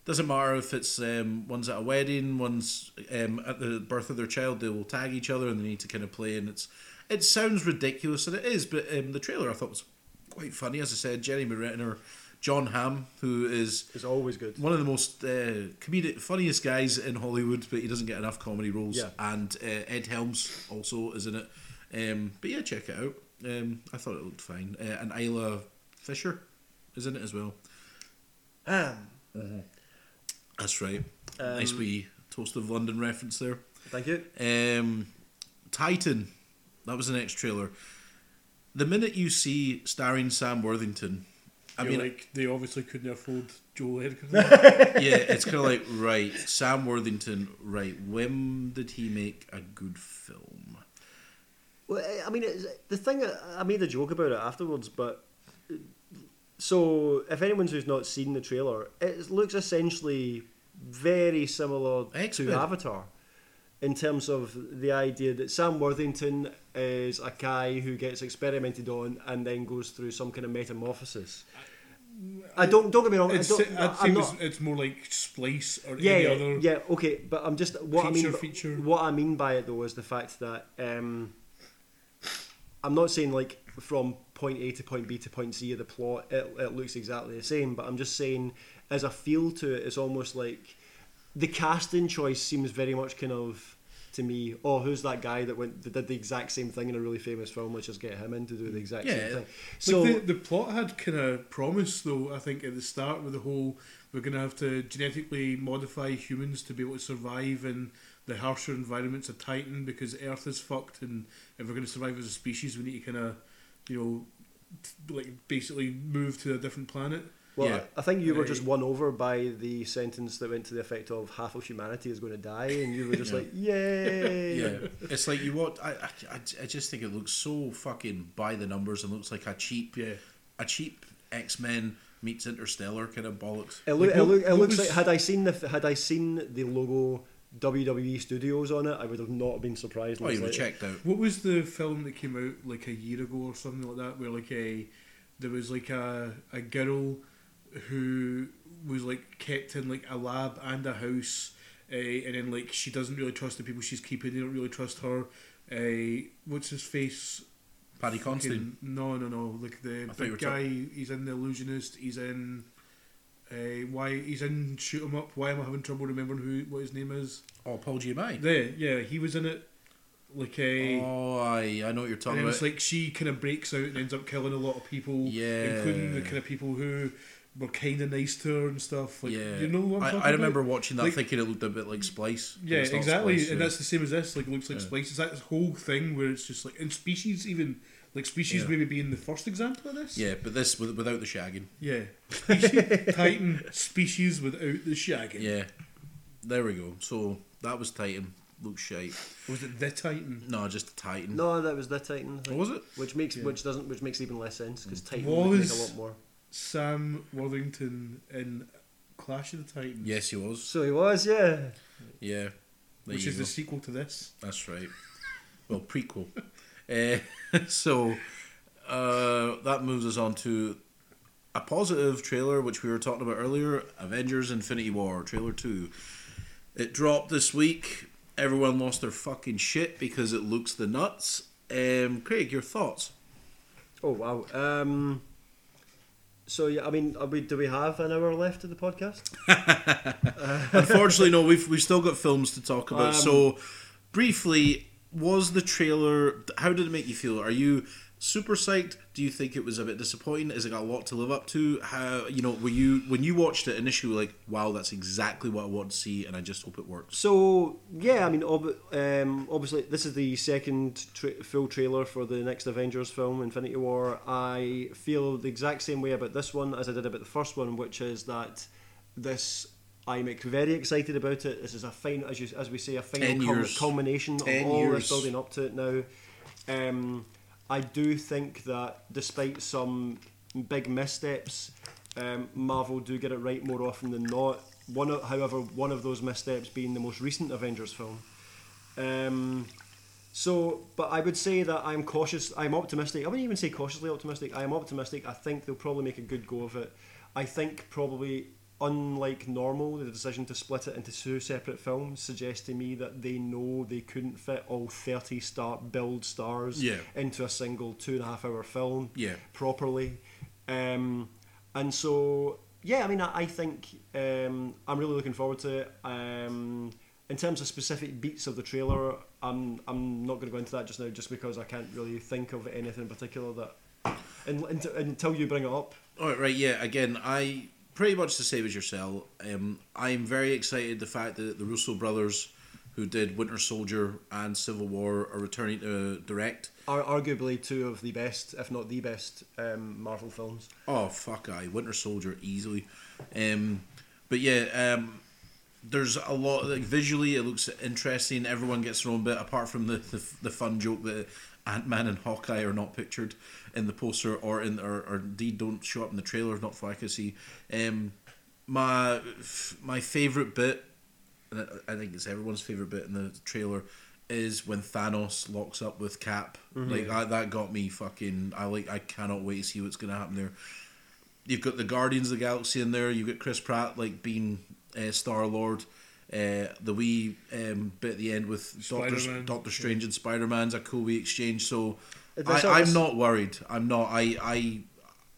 Doesn't matter if it's um, one's at a wedding, one's um, at the birth of their child. They will tag each other and they need to kind of play. And it's it sounds ridiculous, and it is. But um, the trailer I thought was quite funny. As I said, Jeremy Renner, Jon Hamm, who is It's always good. one of the most uh, comedic, funniest guys in Hollywood, but he doesn't get enough comedy roles. Yeah. And uh, Ed Helms also is in it. Um, but yeah, check it out. Um, I thought it looked fine. Uh, and Isla Fisher is in it as well. That's right. nice Um, wee Toast of London reference there. Thank you. Um, Titan. That was the next trailer. The minute you see starring Sam Worthington, I You're mean, like they obviously couldn't afford Joel Edgerton. yeah, it's kind of like right, Sam Worthington. Right, when did he make a good film? Well, I mean, it's, the thing I made a joke about it afterwards, but so if anyone's who's not seen the trailer, it looks essentially very similar to Avatar. In terms of the idea that Sam Worthington is a guy who gets experimented on and then goes through some kind of metamorphosis. I don't don't get me wrong. I It's, don't, I'd say not, it's, more like Splice or yeah, any yeah, other. yeah, okay, but I'm just what I mean. Feature. What I mean by it though is the fact that um, I'm not saying like from point A to point B to point C of the plot it, it looks exactly the same, but I'm just saying as a feel to it, it's almost like the casting choice seems very much kind of to me. Oh, who's that guy that went that did the exact same thing in a really famous film? Let's just get him in to do the exact Yeah. same thing. Like So the, the plot had kind of promise though. I think at the start with the whole we're going to have to genetically modify humans to be able to survive in the harsher environments of Titan because Earth is fucked, and if we're going to survive as a species, we need to kind of, you know, t- like basically move to a different planet. Well, Yeah. I think you were just won over by the sentence that went to the effect of half of humanity is going to die, and you were just Yeah. like, "Yay!" Yeah, it's like you watch. I, I, I- I just think it looks so fucking by the numbers and looks like a cheap, Yeah. a cheap X Men meets Interstellar kind of bollocks. It, look, Like, it, what- look, it looks was- like had I seen the had I seen the logo WWE Studios on it, I would have not been surprised. Oh, you would have checked out. What was the film that came out like a year ago or something like that, where like a there was like a a girl who was like kept in like a lab and a house, uh, and then like she doesn't really trust the people she's keeping. They don't really trust her. Uh, what's his face? Paddy Considine. No, no, no. Like the I thought you big were guy. He's in the Illusionist. He's in. Uh, why he's in Shoot 'Em Up? Why am I having trouble remembering who what his name is? Oh, Paul Giamatti. There, yeah, he was in it. Like a. Oh, I I know what you're talking then about. it's like she kind of breaks out and ends up killing a lot of people, Yeah. including the kind of people who were kind of nice to her and stuff. Like, yeah, you know what I'm I, I remember about? watching that Like- thinking it looked a bit like Splice. Yeah, exactly, Splice, and yeah. that's the same as this. Like, it looks like Yeah. Splice. It's that whole thing where it's just like in Species, even like Species, Yeah. maybe being the first example of this. yeah, but this without the shagging. yeah. Species, Titan Species without the shagging. Yeah, there we go. So that was Titan. Looks shite. Was it the Titan? No, just Titan. No, that was the Titan. I What oh, was it? Which makes Yeah. which doesn't which makes even less sense because Titan would make a lot more. Sam Worthington in Clash of the Titans. Yes, he was. So he was, yeah. Yeah, there which is go. the sequel to this. That's right. Well, prequel. uh, so uh, that moves us on to a positive trailer, which we were talking about earlier Avengers Infinity War, trailer 2. It dropped this week. Everyone lost their fucking shit because it looks the nuts. Um, Craig, your thoughts? Oh wow. Um. So yeah, I mean, are we, do we have an hour left of the podcast? Unfortunately, no. We've we've still got films to talk about. Um, so, briefly, was the trailer? How did it make you feel? Are you super psyched? Do you think it was a bit disappointing? Is it got a lot to live up to? How you know? Were you when you watched it initially like, wow, that's exactly what I want to see, and I just hope it works. So yeah, I mean, ob- um, obviously this is the second tra- full trailer for the next Avengers film, Infinity War. I feel the exact same way about this one as I did about the first one, which is that this. I'm very excited about it. This is a final, as you, as we say, a final years. culmination of all years. this building up to it now. Um, I do think that despite some big missteps, um, Marvel do get it right more often than not. One, of, however, one of those missteps being the most recent Avengers film. Um, so, but I would say that I'm cautious. I'm optimistic. I wouldn't even say cautiously optimistic. I am optimistic. I think they'll probably make a good go of it. I think probably, unlike normal, the decision to split it into two separate films suggests to me that they know they couldn't fit all 30 star build stars Yeah. into a single two and a half hour film Yeah. properly. Um, and so, yeah, I mean, I, I think um, I'm really looking forward to it. Um, in terms of specific beats of the trailer, I'm I'm not going to go into that just now, just because I can't really think of anything in particular that. And, until, until you bring it up, All right, right, yeah. Again, I pretty much the same as yourself. Um, I'm very excited the fact that the Russo brothers, who did Winter Soldier and Civil War, are returning to direct. are arguably two of the best, if not the best, um, Marvel films. Oh fuck, I Winter Soldier easily. Um, but yeah, um, there's a lot like visually it looks interesting. Everyone gets their own bit, apart from the the, the fun joke that Ant Man and Hawkeye are not pictured in the poster or in or, or indeed don't show up in the trailer. Not for I can see. Um, my my favorite bit, and I I think it's everyone's favorite bit in the trailer. Is when Thanos locks up with Cap, like I, that got me fucking. I like. I cannot wait to see what's gonna happen there. You've got the Guardians of the Galaxy in there. You've got Chris Pratt like being uh, Star Lord. Uh, the wee um, bit at the end with Doctor Doctor Strange and Spider Man's a cool wee exchange. So I, I'm not worried. I'm not. I I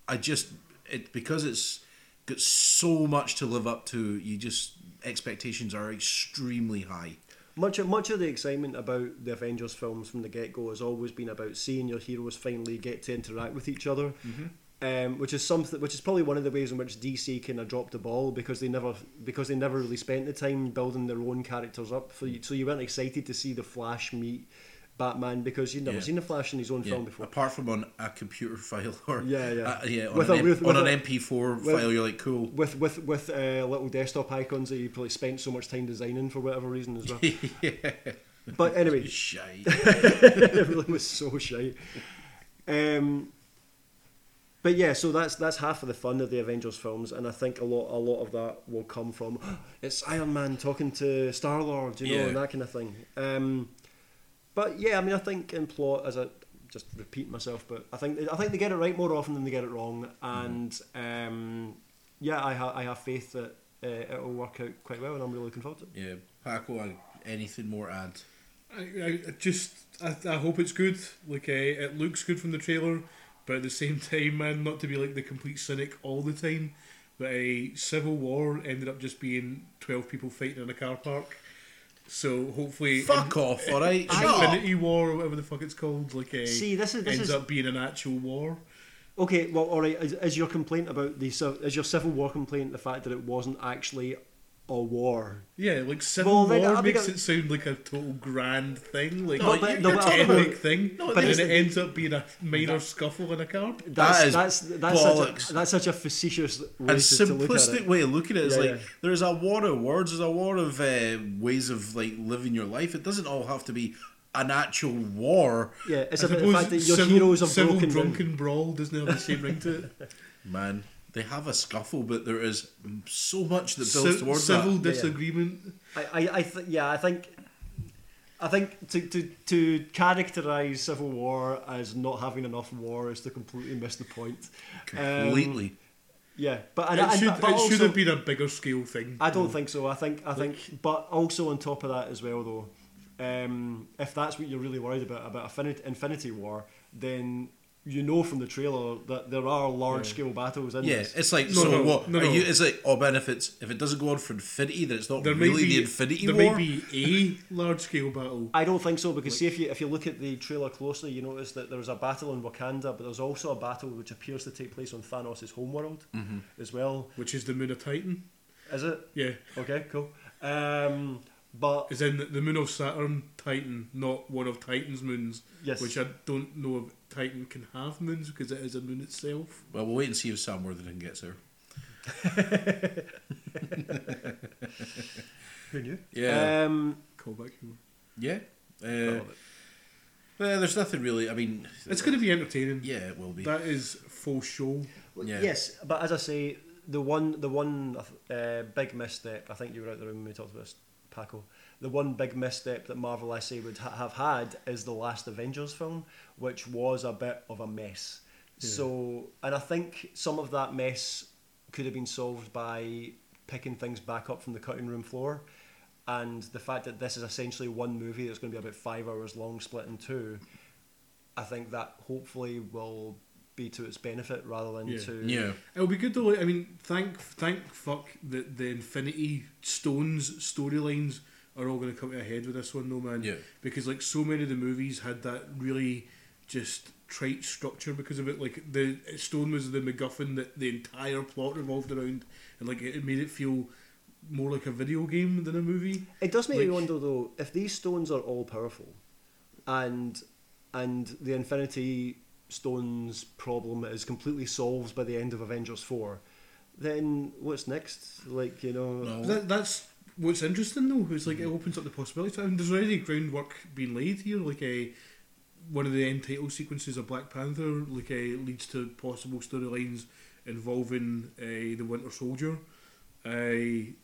I just it because it's got so much to live up to. You just expectations are extremely high. Much of, much of the excitement about the Avengers films from the get go has always been about seeing your heroes finally get to interact with each other, um, which is something which is probably one of the ways in which DC kind of dropped the ball because they never because they never really spent the time building their own characters up. For you, so you weren't excited to see the Flash meet Batman because you'd never Yeah. seen the Flash in his own Yeah. film before. Apart from on a computer file or Yeah, yeah. uh, yeah on With an, a- with- on with an a- MP4 with- file, you're like cool. With with with uh, little desktop icons that you probably spent so much time designing for whatever reason as well. yeah, But anyway, shy. it really was so shy. Um, but yeah, so that's that's half of the fun of the Avengers films, and I think a lot a lot of that will come from it's Iron Man talking to Star Lord, you know, Yeah. and that kind of thing. Um, but yeah, I mean, I think in plot, as I just repeat myself, but I think I think they get it right more often than they get it wrong, and um, yeah, I ha- I have faith that uh, it will work out quite well, and I'm really looking forward to it. yeah, Paco, I- anything more to add? I, I I just I, I hope it's good. Like uh, it looks good from the trailer, but at the same time, man, not to be like the complete cynic all the time. But a Civil War ended up just being twelve people fighting in a car park. So hopefully, Fuck off, alright? Infinity War or whatever the fuck it's called, like a See, this is this ends is up being an actual war. okay. Well, all right. Is, is your complaint about the is your civil war complaint the fact that it wasn't actually a war? Yeah, like Civil Well, War I think makes I- it sound like a total grand thing, like No, a but- no, but epic thing, No, but but then it the- ends up being a minor scuffle in a car. That's is that's that's such, bollocks. a, that's such a facetious and to, to look at simplistic way of looking at it is Yeah, like yeah. there's a war of words, there's a war of uh, ways of like living your life. It doesn't all have to be an actual war, Yeah, it's I about the suppose fact that your civil, heroes have civil broken down. drunken brawl doesn't have the same ring to it. man. They have a scuffle, but there is so much that builds Ci- towards civil that. Yeah, yeah. disagreement. I, I, I th- yeah, I think, I think to, to, to characterize civil war as not having enough war is to completely miss the point. Um, Completely. yeah, but and, it and- should, but it also, should have been a bigger scale thing. I don't think so. I think I think, but also on top of that as well, though, um, if that's what you're really worried about about Infinity, Infinity War, then you know from the trailer that there are large scale battles in Yeah, this. it's like No, so. no, what no, are no. you? It's like oh, but if it's if it doesn't go on for infinity, then it's not There really be the Infinity there War. may be a large scale battle. I don't think so because see if you if you look at the trailer closely, you notice that there's a battle in Wakanda, but there's also a battle which appears to take place on Thanos' homeworld Mm-hmm. as well. which is the moon of Titan. Is it? Yeah, Okay, cool. Um, but is in the, the moon of Saturn, Titan, not one of Titan's moons. Yes. Which I don't know if Titan can have moons because it is a moon itself. Well, we'll wait and see if Sam Worthington gets there. who knew? Yeah, Um, Callback humor. yeah. Uh, well, there's nothing really. I mean, It's going to be entertaining. yeah, it will be. That is full show. yeah. Yes, but as I say, the one the one uh, big misstep. I think you were out the room when we talked about this, Paco. The one big misstep that Marvel, I say, would ha- have had is the last Avengers film, which was a bit of a mess. So, and I think some of that mess could have been solved by picking things back up from the cutting room floor. And the fact that this is essentially one movie that's going to be about five hours long, split in two, I think that hopefully will be to its benefit rather than Yeah. to Yeah. It'll be good though. I mean, thank thank fuck that the Infinity Stones storylines are all going to come to a head with this one, though, man. Yeah. Because like so many of the movies had that really just trite structure because of it. Like the Stone was the MacGuffin that the entire plot revolved around, and like it made it feel more like a video game than a movie. It does make me wonder though if these stones are all powerful, and and the Infinity Stones problem is completely solved by the end of Avengers four, then what's next? Like you know, No. That, that's what's interesting though. It's like it mm-hmm. opens up the possibilities. I mean, there's already groundwork being laid here. Like a one of the end title sequences of Black Panther, like a leads to possible storylines involving a the Winter Soldier. I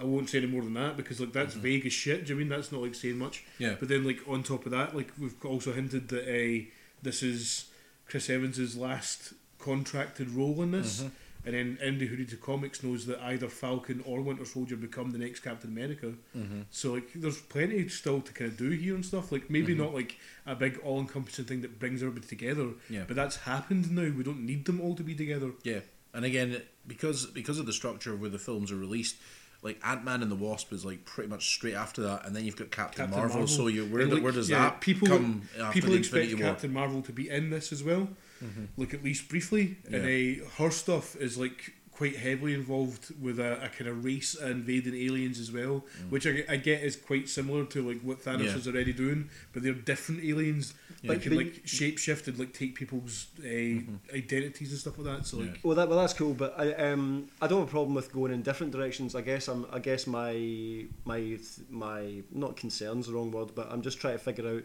I won't say any more than that because like that's mm-hmm. vague as shit. Do you mean that's not like saying much? Yeah. But then like on top of that, like we've also hinted that a this is Chris Evans's last contracted role in this. Mm-hmm. And then Andy who reads the comics knows that either Falcon or Winter Soldier become the next Captain America. Mm-hmm. So like, there's plenty still to kind of do here and stuff. Like maybe mm-hmm. not like a big all-encompassing thing that brings everybody together. Yeah. But that's happened now. We don't need them all to be together. Yeah, and again, because because of the structure of where the films are released, like Ant Man and the Wasp is like pretty much straight after that, and then you've got Captain, Captain Marvel, Marvel. So you where like, where does yeah, that people come after people expect? Captain Marvel to be in this as well, like at least briefly. And Yeah. uh, her stuff is like quite heavily involved with a, a kind of race invading aliens as well, which I, I get is quite similar to like what Thanos Mm. Yeah. is already doing, but they're different aliens Yeah. that can But- like shapeshift and like take people's uh, Mm-hmm. identities and stuff like that. So like. Well, that well, that's cool, but I um I don't have a problem with going in different directions. I guess I'm I guess my my my not concerns the wrong word, but I'm just trying to figure out.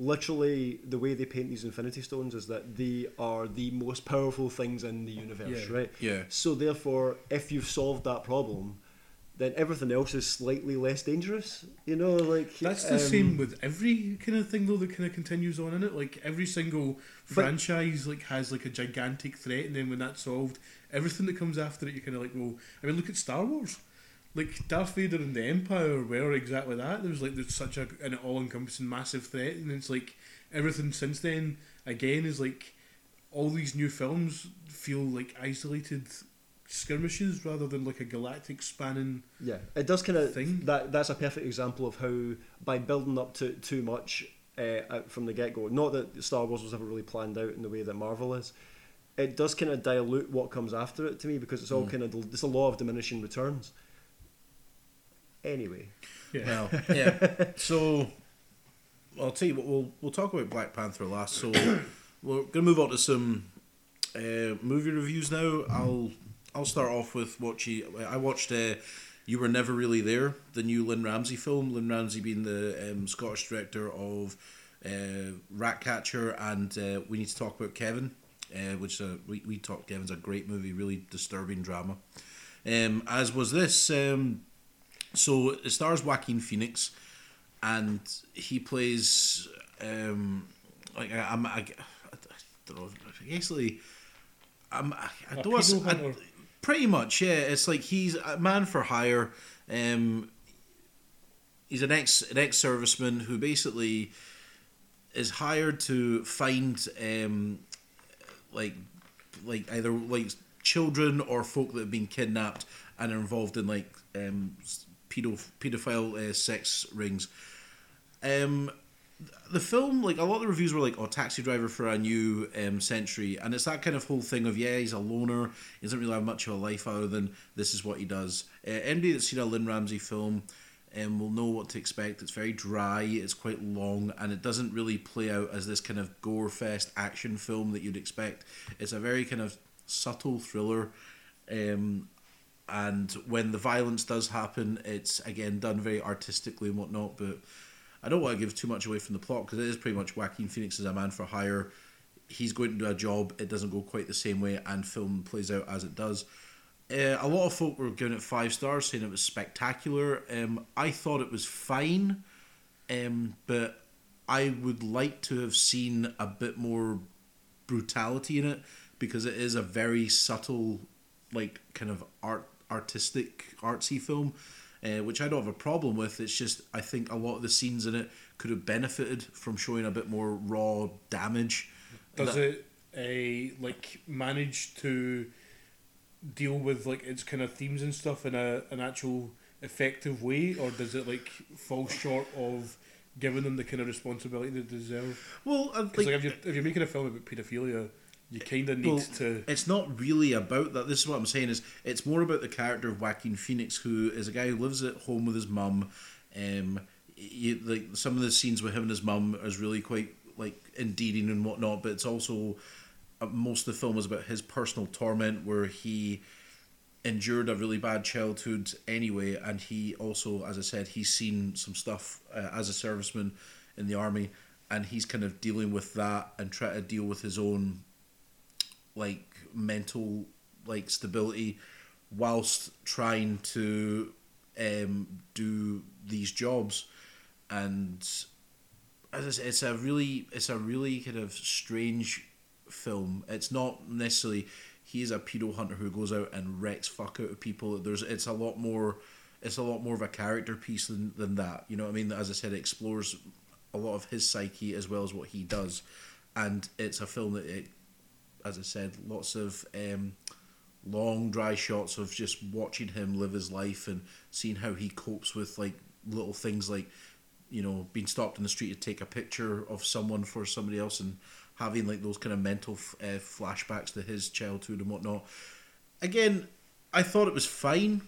Literally, the way they paint these Infinity Stones is that they are the most powerful things in the universe, Yeah. right? Yeah. So therefore, if you've solved that problem, then everything else is slightly less dangerous. You know, like That's the um, same with every kind of thing though that kind of continues on in it. Like every single franchise like has like a gigantic threat, and then when that's solved, everything that comes after it, you're kind of like, well, I mean, look at Star Wars. Like Darth Vader and the Empire were exactly that. There was like there's such a, an all-encompassing massive threat, and it's like everything since then again is like all these new films feel like isolated skirmishes rather than like a galactic spanning. Yeah, it does kind of Thing. that. That's a perfect example of how by building up to too much uh, from the get go. Not that Star Wars was ever really planned out in the way that Marvel is. It does kind of dilute what comes after it to me because it's all kind of it's a law of diminishing returns. Anyway, Yeah. Well, yeah. So I'll tell you what. We'll we'll talk about Black Panther last. So we're gonna move on to some uh, movie reviews now. I'll I'll start off with what you. I watched. Uh, you were never really there. The new Lynne Ramsay film. Lynne Ramsay being the um, Scottish director of uh, Ratcatcher and uh, we need to talk about Kevin, uh, which uh, we we talked. Kevin's a great movie, really disturbing drama. Um, as was this. Um, so it stars Joaquin Phoenix, and he plays um, like I, I'm I, I don't know basically I'm I, I don't pedo I- pretty much yeah it's like he's a man for hire um he's an ex an ex serviceman who basically is hired to find um like like either like children or folk that have been kidnapped and are involved in like um pedo pedophile uh, sex rings um the film, like a lot of the reviews were like, "Oh, taxi driver for a new um, century," and it's that kind of whole thing of yeah, he's a loner, he doesn't really have much of a life other than this is what he does. Uh, anybody that's seen a Lynne Ramsay film um, will know what to expect. It's very dry, it's quite long, and it doesn't really play out as this kind of gore fest action film that you'd expect. It's a very kind of subtle thriller. Um, and when the violence does happen, it's again done very artistically and whatnot. But I don't want to give too much away from the plot because it is pretty much Joaquin Phoenix is a man for hire. He's going to do a job. It doesn't go quite the same way, and film plays out as it does. Uh, a lot of folk were giving it five stars, saying it was spectacular. Um, I thought it was fine, um, but I would like to have seen a bit more brutality in it because it is a very subtle, like kind of art artistic artsy film, uh, which I don't have a problem with. It's just I think a lot of the scenes in it could have benefited from showing a bit more raw damage. Does That- it a like manage to deal with like its kind of themes and stuff in a an actual effective way, or does it like fall short of giving them the kind of responsibility they deserve? Well, uh, Because like, like, if you're if you're making a film about paedophilia, you kind of need Well, to. it's not really about that. This is what I'm saying is it's more about the character of Joaquin Phoenix, who is a guy who lives at home with his mum. Um, you, like some of the scenes with him and his mum is really quite like endearing and whatnot, but it's also uh, most of the film is about his personal torment, where he endured a really bad childhood anyway, and he also, as I said, he's seen some stuff uh, as a serviceman in the army, and he's kind of dealing with that and try to deal with his own like mental like stability whilst trying to um, do these jobs. And as I said, it's a really it's a really kind of strange film. It's not necessarily he's a pedo hunter who goes out and wrecks fuck out of people. There's it's a lot more it's a lot more of a character piece than, than that. You know what I mean? As I said it explores a lot of his psyche as well as what he does. And it's a film that it as I said, lots of um, long dry shots of just watching him live his life and seeing how he copes with like little things like you know being stopped in the street to take a picture of someone for somebody else and having like those kind of mental uh, flashbacks to his childhood and whatnot. Again, I thought it was fine.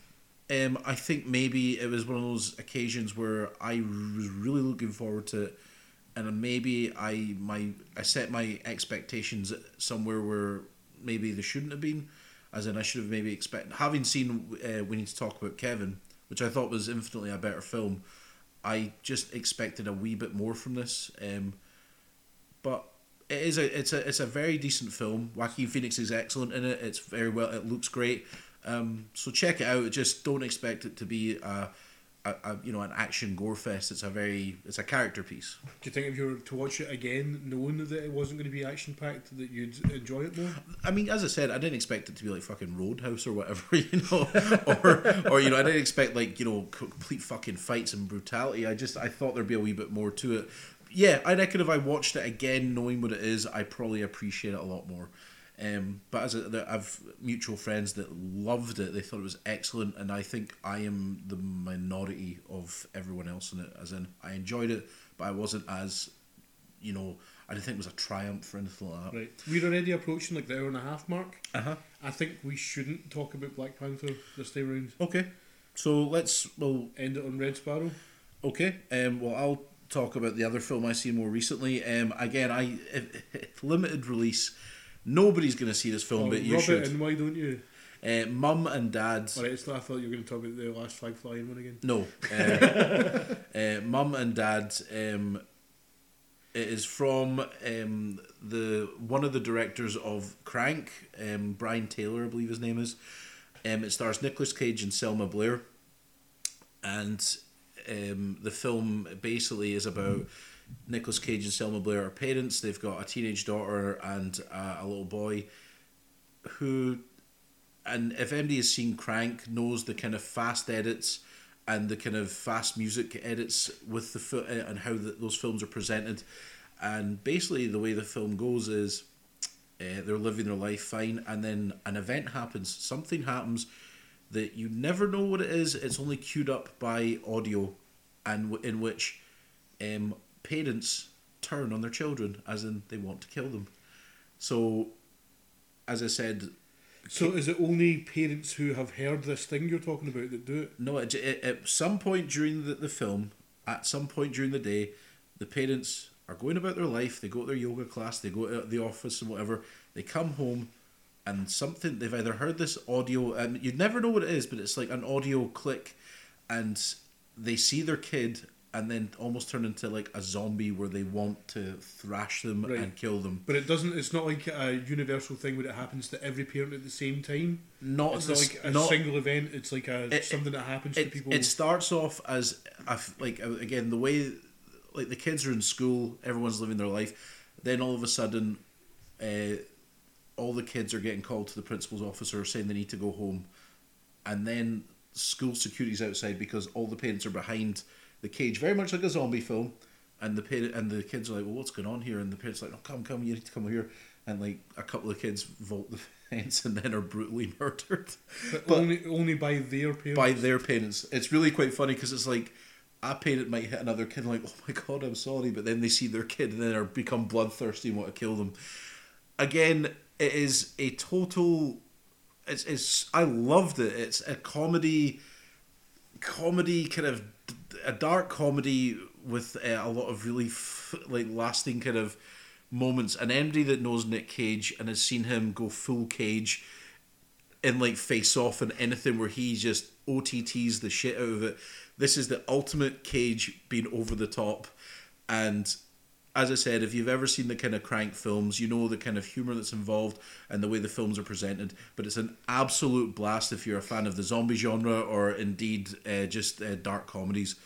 Um, I think maybe it was one of those occasions where I was really looking forward to it and maybe I my I set my expectations somewhere where maybe they shouldn't have been, as in I should have maybe expected. Having seen uh, we need to talk about Kevin, which I thought was infinitely a better film, I just expected a wee bit more from this. Um, but it is a it's a it's a very decent film. Joaquin Phoenix is excellent in it. It's very well. It looks great. Um, so check it out. Just don't expect it to be a, a you know an action gore fest. It's a very it's a character piece. Do you think if you were to watch it again, knowing that it wasn't going to be action packed, that you'd enjoy it more? I mean, as I said, I didn't expect it to be like fucking Roadhouse or whatever, you know, or or you know, I didn't expect like you know complete fucking fights and brutality. I just I thought there'd be a wee bit more to it. Yeah, I reckon if I watched it again, knowing what it is, I probably appreciate it a lot more. Um, but as a, I've mutual friends that loved it, they thought it was excellent, and I think I am the minority of everyone else in it. As in, I enjoyed it, but I wasn't as, you know, I didn't think it was a triumph or anything like that. Right. We're already approaching like the hour and a half mark. Uh huh. I think we shouldn't talk about Black Panther this time round. Okay, so let's we'll End it on Red Sparrow. Okay. Um, well, I'll talk about the other film I seen more recently. Um, again, I limited release. Nobody's going to see this film, Oh, but you rub should. in, why don't you? Uh, Mum and Dad. Alright, so I thought you were going to talk about the last flag flying one again. No. Uh, uh, Mum and Dad. Um, it is from um, the one of the directors of Crank, um, Brian Taylor, I believe his name is. Um, it stars Nicolas Cage and Selma Blair, and um, the film basically is about Nicolas Cage and Selma Blair are parents. They've got a teenage daughter and uh, a little boy, who, and if anybody has seen Crank, knows the kind of fast edits and the kind of fast music edits with the fi- uh, and how the, those films are presented, and basically the way the film goes is. Uh, they're living their life fine, and then an event happens. Something happens that you never know what it is. It's only queued up by audio, and w- in which um, parents turn on their children, as in they want to kill them. So, as I said, So is it only parents who have heard this thing you're talking about that do it? no, at, at at some point during the, the film, at some point during the day, the parents are going about their life. They go to their yoga class, they go to the office and whatever. They come home, and something they've either heard this audio, and you'd never know what it is, but it's like an audio click, and they see their kid, and then almost turn into like a zombie where they want to thrash them Right. and kill them. But it doesn't. It's not like a universal thing where it happens to every parent at the same time. Not It's not like a not- single event. It's like a It- something that happens to it, people. it starts off as a like again the way like the kids are in school everyone's living their life then all of a sudden uh, all the kids are getting called to the principal's office or saying they need to go home and then school security's outside because all the parents are behind the cage very much like a zombie film and the parent and the kids are like well what's going on here and the parents are like no come come you need to come over here and like a couple of kids vault the fence and then are brutally murdered but, but- only only by their parents. by their parents. It's really quite funny because it's like a parent might hit another kid like, "Oh my god, I'm sorry," but then they see their kid and then are become bloodthirsty and want to kill them. Again, it is a total. It's it's. I loved it. It's a comedy, comedy kind of a dark comedy with uh, a lot of really f- like lasting kind of moments. And anybody that knows Nick Cage and has seen him go full Cage in like Face Off and anything where he just OTTs the shit out of it. This is the ultimate Cage being over the top. And as I said, if you've ever seen the kind of crank films, you know the kind of humor that's involved and the way the films are presented. But it's an absolute blast if you're a fan of the zombie genre or indeed uh, just uh, dark comedies.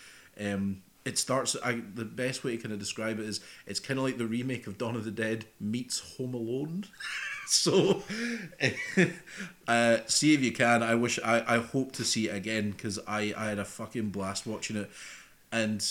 Um, it starts. I, the best way to kind of describe it is it's kind of like the remake of Dawn of the Dead meets Home Alone. so, uh, see if you can. I wish. I, I hope to see it again because I I had a fucking blast watching it, and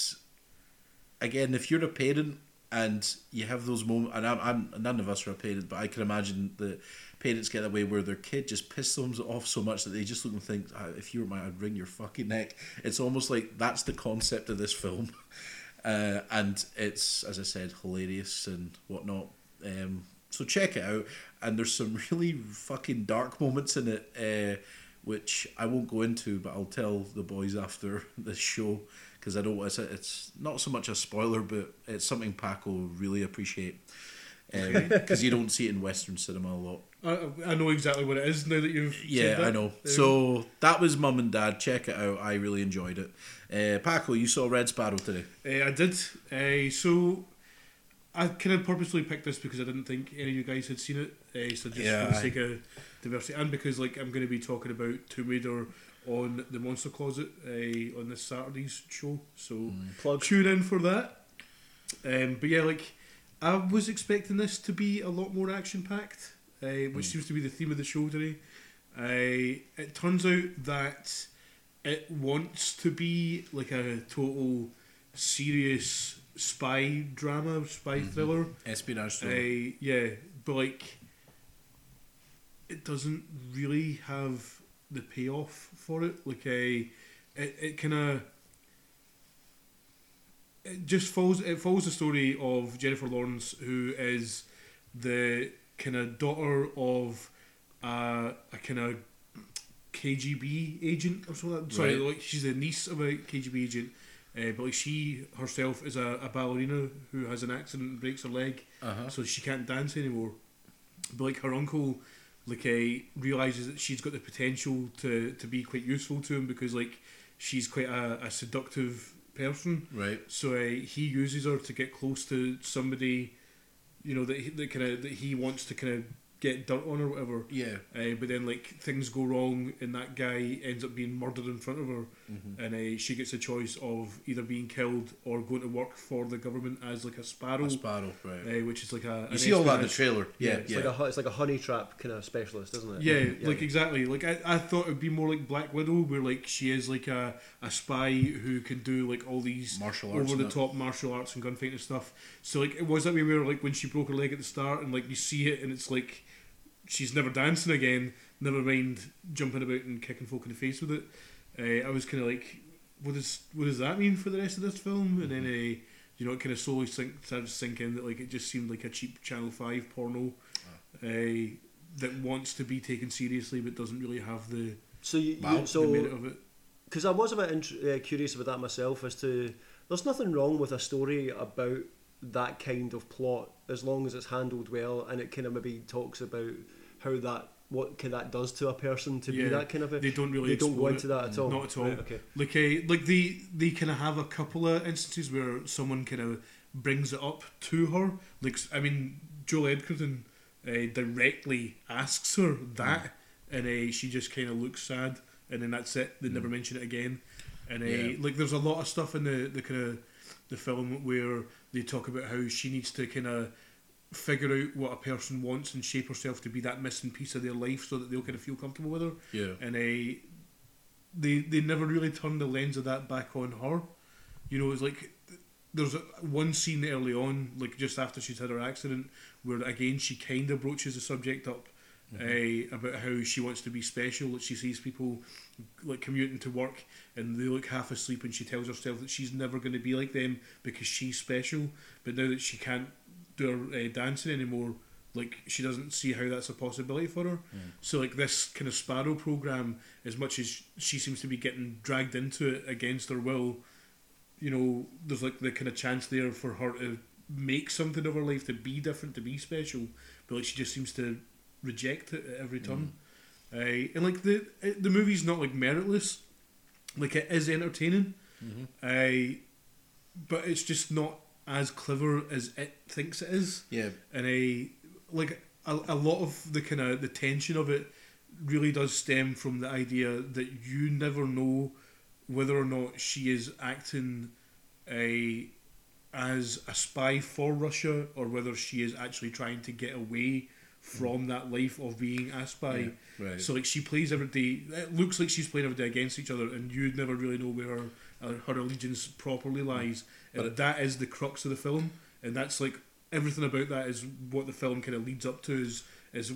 again, if you're a parent and you have those moments, and I'm, I'm none of us are a parent, but I can imagine the parents get away where their kid just pisses them off so much that they just look and think, "Ah, if you were my, I'd wring your fucking neck. It's almost like that's the concept of this film, uh, and it's as I said, hilarious and whatnot. Um, so check it out, and there's some really fucking dark moments in it. Uh, which I won't go into, but I'll tell the boys after this show because I don't. It's, a, it's not so much a spoiler, but it's something Paco really appreciate because you don't see it in Western cinema a lot. I, I know exactly what it is now that you've. Yeah, that. I know. Um, So that was Mum and Dad. Check it out. I really enjoyed it. Uh, Paco, you saw Red Sparrow today. Uh, I did. Uh, so I kind of purposely picked this because I didn't think any of you guys had seen it. Uh, so just Yeah, for the I- sake of diversity, and because like I'm going to be talking about Tomb Raider on the Monster Closet uh, on this Saturday's show. So Plug. tune in for that. Um, but yeah, like I was expecting this to be a lot more action packed, uh, which seems to be the theme of the show today. Uh, it turns out that it wants to be like a total serious spy drama, spy thriller. Espionage. Uh, thriller. yeah, but like it doesn't really have the payoff for it. Like a, it, it kind of it just follows it follows the story of Jennifer Lawrence, who is the kind of daughter of uh, a kind of KGB agent or something. Sorry, Right. like she's the niece of a KGB agent. Uh, but like she herself is a, a ballerina who has an accident and breaks her leg, Uh-huh. so she can't dance anymore. But like her uncle, like uh, realizes that she's got the potential to, to be quite useful to him because like she's quite a, a seductive person. Right. So uh, he uses her to get close to somebody, you know that he, that kind of that he wants to kind of get dirt on or whatever. Yeah. Uh, but then like things go wrong and that guy ends up being murdered in front of her, Mm-hmm. and uh, she gets a choice of either being killed or going to work for the government as like a sparrow, A sparrow. Right. uh, which is like a. you see all that in the trailer. Yeah. Yeah, Yeah. it's It's like a it's like a honey trap kind of specialist, isn't it? Yeah, like exactly. Like I, I thought it'd be more like Black Widow, where like she is like a, a spy who can do like all these Martial arts over the and top martial arts and gunfighting stuff. So like it was that way where like when she broke her leg at the start and like you see it and it's like she's never dancing again. Never mind jumping about and kicking folk in the face with it. Uh, I was kind of like, what does what does that mean for the rest of this film? And then uh, you know it kind of slowly sink, started to sink in that like it just seemed like a cheap Channel Five porno. Uh, that wants to be taken seriously but doesn't really have the, So you, Wow. you so merit of it. because I was a bit int- uh, curious about that myself as to there's nothing wrong with a story about that kind of plot as long as it's handled well and it kind of maybe talks about how that what that does to a person to be that kind of a They don't really. they don't go into that at all Not at all. Right, okay Like, uh, like they they kind of have a couple of instances where someone kind of brings it up to her. Like, I mean, Joel Edgerton uh, directly asks her that, and uh, she just kind of looks sad, and then that's it. They never mention it again. And uh, Yeah. like, there's a lot of stuff in the the kind of the film where they talk about how she needs to kind of figure out what a person wants and shape herself to be that missing piece of their life so that they'll kind of feel comfortable with her Yeah. and uh, they they never really turned the lens of that back on her. You know, it's like there's a, one scene early on, like just after she's had her accident, where again she kind of broaches the subject up uh, about how she wants to be special. That she sees people like commuting to work and they look half asleep, and she tells herself that she's never going to be like them because she's special. But now that she can't do her uh, dancing anymore, like she doesn't see how that's a possibility for her. So like this kind of Sparrow program, as much as she seems to be getting dragged into it against her will, you know, there's like the kind of chance there for her to make something of her life to be different, to be special, but like she just seems to reject it at every turn. Uh, and like the the movie's not like meritless, like it is entertaining, uh, but it's just not as clever as it thinks it is Yeah. and I like a, a lot of the kind of the tension of it really does stem from the idea that you never know whether or not she is acting a as a spy for Russia or whether she is actually trying to get away from that life of being a spy. Yeah, right. So like she plays every day. It looks like she's playing every day against each other, and you'd never really know where her, allegiance properly lies. And it- that is the crux of the film, and that's like everything about that is what the film kind of leads up to is is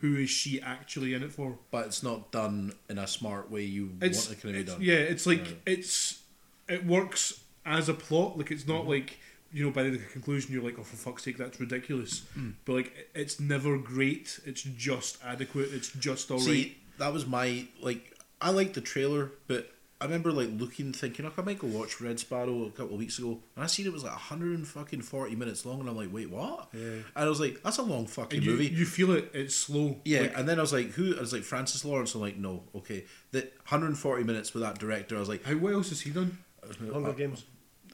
who is she actually in it for? But it's not done in a smart way you It's, want it to be done. yeah, it's like Right. it's it works as a plot. Like it's Mm-hmm. not like you know by the conclusion you're like, oh for fuck's sake, that's ridiculous. Mm. But like it's never great. It's just adequate. It's just alright. See, that was my like. I liked the trailer, but I remember like looking, thinking, like, I might go watch Red Sparrow" a couple of weeks ago, and I seen it was like hundred and fucking forty minutes long, and I'm like, "Wait, what?" Yeah. And I was like, "That's a long fucking you, movie." you feel it. It's slow. yeah, Like, and then I was like, "Who?" I was like, "Francis Lawrence." I'm like, "No, okay." The 140 minutes with that director, I was like, how what else has he done? Hunger Games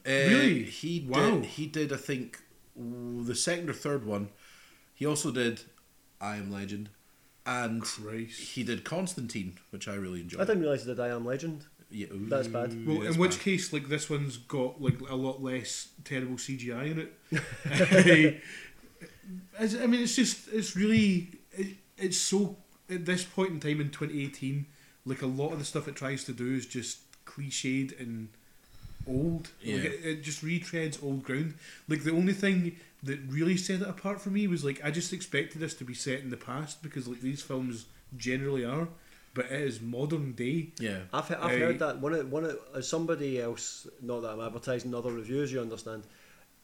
Uh, Really? He Wow. did. He did. I think the second or third one. He also did I Am Legend. and Christ. he did Constantine, which I really enjoyed. I didn't realise he did I Am Legend. Yeah, ooh, That's bad. Well, that's in which bad. case, like this one's got like a lot less terrible CGI in it. I mean, it's just it's really it, it's so at this point in time in 2018, like a lot of the stuff it tries to do is just cliched and old. Yeah. Like it, it just retreads old ground. Like the only thing that really set it apart for me was like I just expected this to be set in the past because like these films generally are, but it is modern day. Yeah, I've, I've Aye. heard that one of, one of, somebody else, not that I'm advertising other reviews, you understand.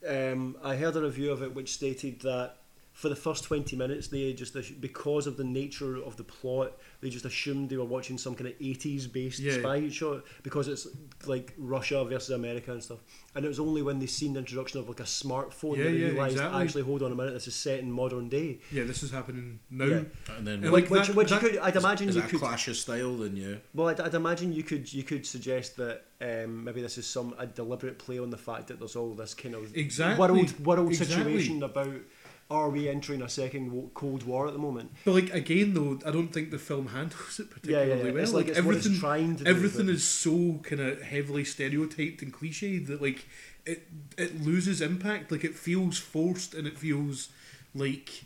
Um, I heard a review of it which stated that for the first 20 minutes, they just, because of the nature of the plot, they just assumed they were watching some kind of 80s based Yeah. spy show because it's like Russia versus America and stuff. And it was only when they seen the introduction of like a smartphone Yeah, that they yeah, realised, exactly. actually, hold on a minute, this is set in modern day. Yeah, this is happening now. Yeah. and then And Which, like which, that- which that- you could, I'd imagine is you that a could. clash of style? Then yeah, Well, I'd, I'd imagine you could you could suggest that um, maybe this is some a deliberate play on the fact that there's all this kind of Exactly. world world Exactly. situation about are we entering a second Cold War at the moment? But like again though, I don't think the film handles it particularly yeah, yeah. well. It's like, it's what it's everything, trying to do. everything but- is so kind of heavily stereotyped and cliched that like it it loses impact. Like it feels forced and it feels like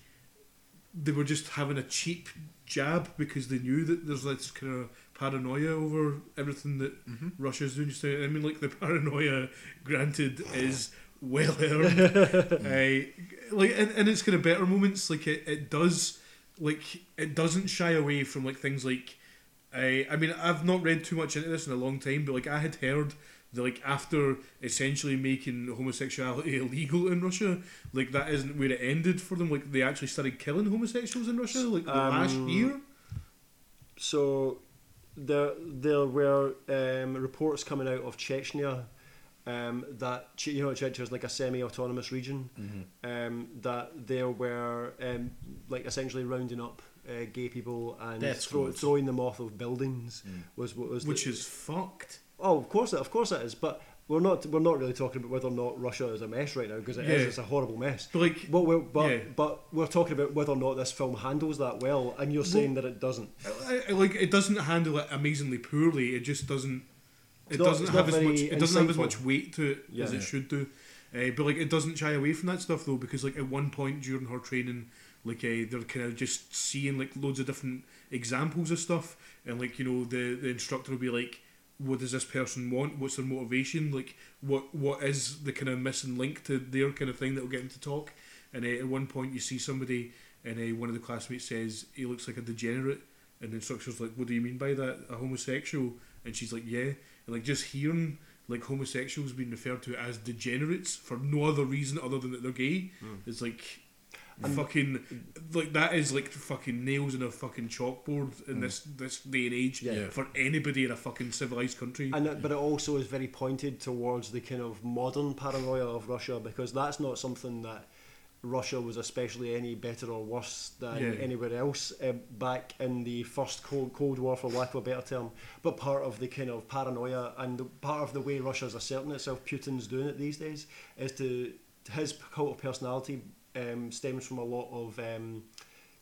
they were just having a cheap jab because they knew that there's this kind of paranoia over everything that mm-hmm. Russia's doing. Just now. I mean, like the paranoia, granted, is well earned. uh, like, and, and it's kind of better moments. Like it, it does, like it doesn't shy away from like things like. I I mean, I've not read too much into this in a long time, but like I had heard that like after essentially making homosexuality illegal in Russia, like that isn't where it ended for them. Like they actually started killing homosexuals in Russia, like last Um, year. So there there were um, reports coming out of Chechnya um, that you know Chechnya is like a semi-autonomous region um, that there were um, like essentially rounding up uh, gay people and throw, throwing them off of buildings was what was the- Which is fucked. Oh, of course, it, of course it is. But we're not we're not really talking about whether or not Russia is a mess right now because it is. Yeah. It's a horrible mess. But like, But we're, but, Yeah. but we're talking about whether or not this film handles that well, and you're saying that it doesn't. Like it doesn't handle it amazingly poorly. It just doesn't. It not- doesn't have as much. It doesn't have as much weight to it as Yeah. it should do. Uh, but like, it doesn't shy away from that stuff though, because like at one point during her training, like uh, they're kind of just seeing like loads of different examples of stuff, and like you know the the instructor will be like. What does this person want? What's their motivation? Like, what what is the kind of missing link to their kind of thing that will get them to talk? And uh, at one point, you see somebody, and uh, one of the classmates says he looks like a degenerate, and the instructor's like, "What do you mean by that? A homosexual?" And she's like, "Yeah." And like just hearing like homosexuals being referred to as degenerates for no other reason other than that they're gay, hmm. it's like fucking like that is like fucking nails in a fucking chalkboard in hmm. this this day and age Yeah. for anybody in a fucking civilized country. And it, but it also is very pointed towards the kind of modern paranoia of Russia because that's not something that Russia was especially any better or worse than Yeah. anywhere else uh, back in the first Cold, Cold War, for lack of a better term. But part of the kind of paranoia and the, part of the way Russia's asserting itself, Putin's doing it these days, is to his cult of personality um, stems from a lot of um,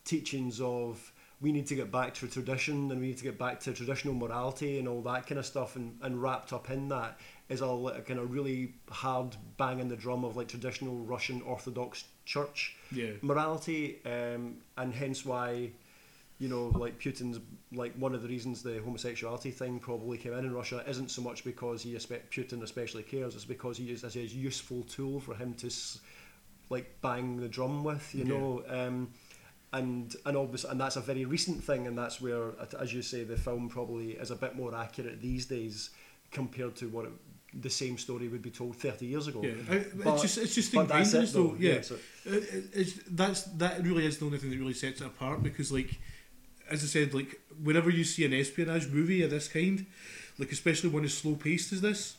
teachings of we need to get back to tradition and we need to get back to traditional morality and all that kind of stuff and, and wrapped up in that is a, a kind of really hard bang banging the drum of like traditional Russian Orthodox Church yeah. morality um, and hence why you know like Putin's like one of the reasons the homosexuality thing probably came in in Russia isn't so much because he Putin especially cares it's because he is as a useful tool for him to s- like bang the drum with you Yeah. know um, and and obviously and that's a very recent thing and that's where as you say the film probably is a bit more accurate these days compared to what it, the same story would be told 30 years ago. Yeah, I, But- it's just it's just but ingrained that's it though. though, Yeah, yeah, so- It- it- it's, that's that really is the only thing that really sets it apart because like, as I said, like whenever you see an espionage movie of this kind, like especially one as slow paced as this,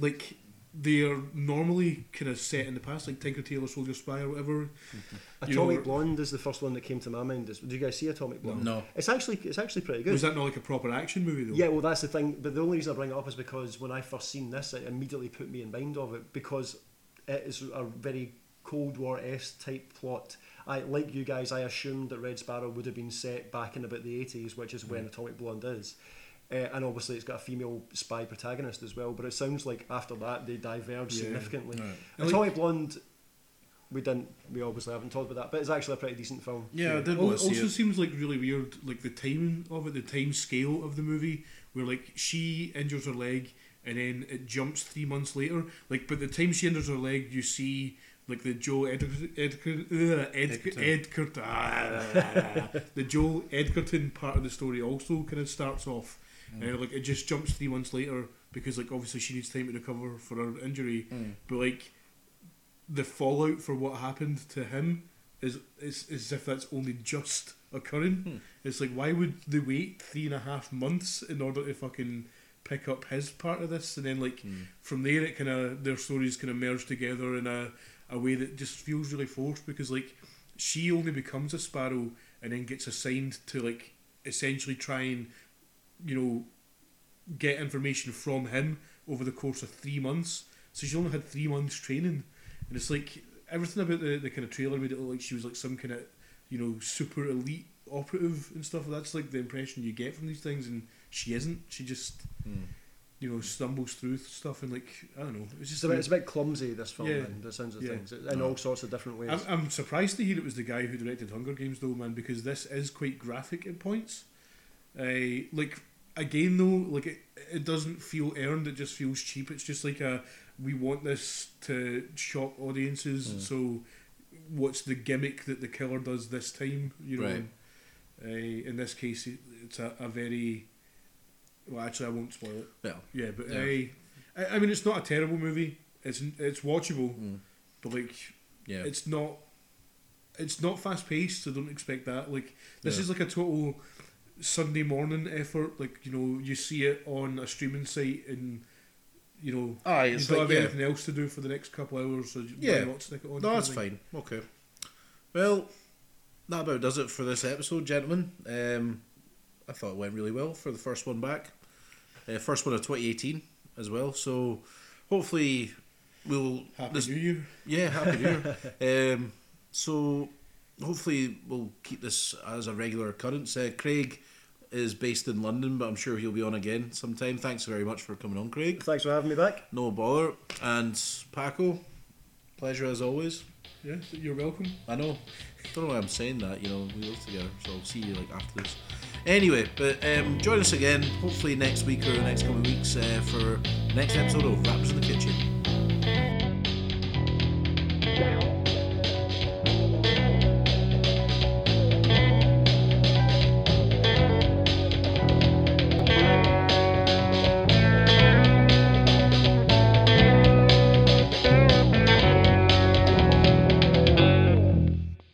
like they are normally kind of set in the past, like Tinker Tailor Soldier Spy or whatever. You Atomic know, Blonde is the first one that came to my mind. Is- Did you guys see Atomic Blonde? No. It's actually it's actually pretty good. Was that not like a proper action movie though? Yeah, well, that's the thing. But the only reason I bring it up is because when I first seen this, it immediately put me in mind of it because it is a very Cold War s type plot, I like you guys. I assumed that Red Sparrow would have been set back in about the eighties, which is when mm-hmm. Atomic Blonde is. Uh, and obviously, it's got a female spy protagonist as well. But it sounds like after that they diverge Yeah. significantly. Right. And, like- Blonde, we didn't, we obviously haven't talked about that, but it's actually a pretty decent film. Yeah, I did Al- see also it. seems like really weird, like the timing of it, the time scale of the movie, where like she injures her leg and then it jumps three months later. Like, but the time she injures her leg, you see like the Joe Edgerton, Edgerton, uh, Edgerton, Edgerton ah, the Joe Edgerton part of the story also kind of starts off, and mm. like it just jumps three months later because like obviously she needs time to recover for her injury, mm. but like the fallout for what happened to him is is as if that's only just occurring. Hmm. It's like why would they wait three and a half months in order to fucking pick up his part of this, and then like hmm. from there it kind of their stories kind of merge together in a a way that just feels really forced because like she only becomes a sparrow and then gets assigned to like essentially try and you know get information from him over the course of three months. So she only had three months training, and it's like everything about the, the kind of trailer made it look like she was like some kind of you know super elite operative and stuff. That's like the impression you get from these things, and she isn't. She just you know stumbles through stuff and like I don't know. It's It's just a bit, it's a bit clumsy, this film, Yeah. in the sounds of Yeah. things, in No. all sorts of different ways. I'm, I'm surprised to hear it was the guy who directed Hunger Games, though, man, because this is quite graphic at points. Uh, like again, though, like it, it doesn't feel earned. It just feels cheap. It's just like a we want this to shock audiences. So, what's the gimmick that the killer does this time? You know, Right. uh, in this case, it's a, a very well. Actually, I won't spoil it. Well, Yeah, but Yeah. I, I, I mean, it's not a terrible movie. It's it's watchable, Mm. but like yeah. it's not it's not fast paced, so don't expect that. Like this Yeah. is like a total Sunday morning effort. Like you know, you see it on a streaming site, and you know Aye, you don't like, have yeah. anything else to do for the next couple hours, so Yeah. not stick it on? No, that's fine. Okay. Well, that about does it for this episode, gentlemen. Um, I thought it went really well for the first one back. Uh, first one of 2018 as well. So hopefully we'll. Happy this- New Year. Yeah, happy New Year. um, so hopefully we'll keep this as a regular occurrence. Uh, Craig is based in London, but I'm sure he'll be on again sometime. Thanks very much for coming on, Craig. Thanks for having me back. No bother. And Paco, pleasure as always. Yeah, you're welcome. I know. Don't know why I'm saying that. You know, we live together, so I'll see you like after this. Anyway, but um, join us again, hopefully next week or the next couple of weeks uh, for next episode of Rappers in the Kitchen.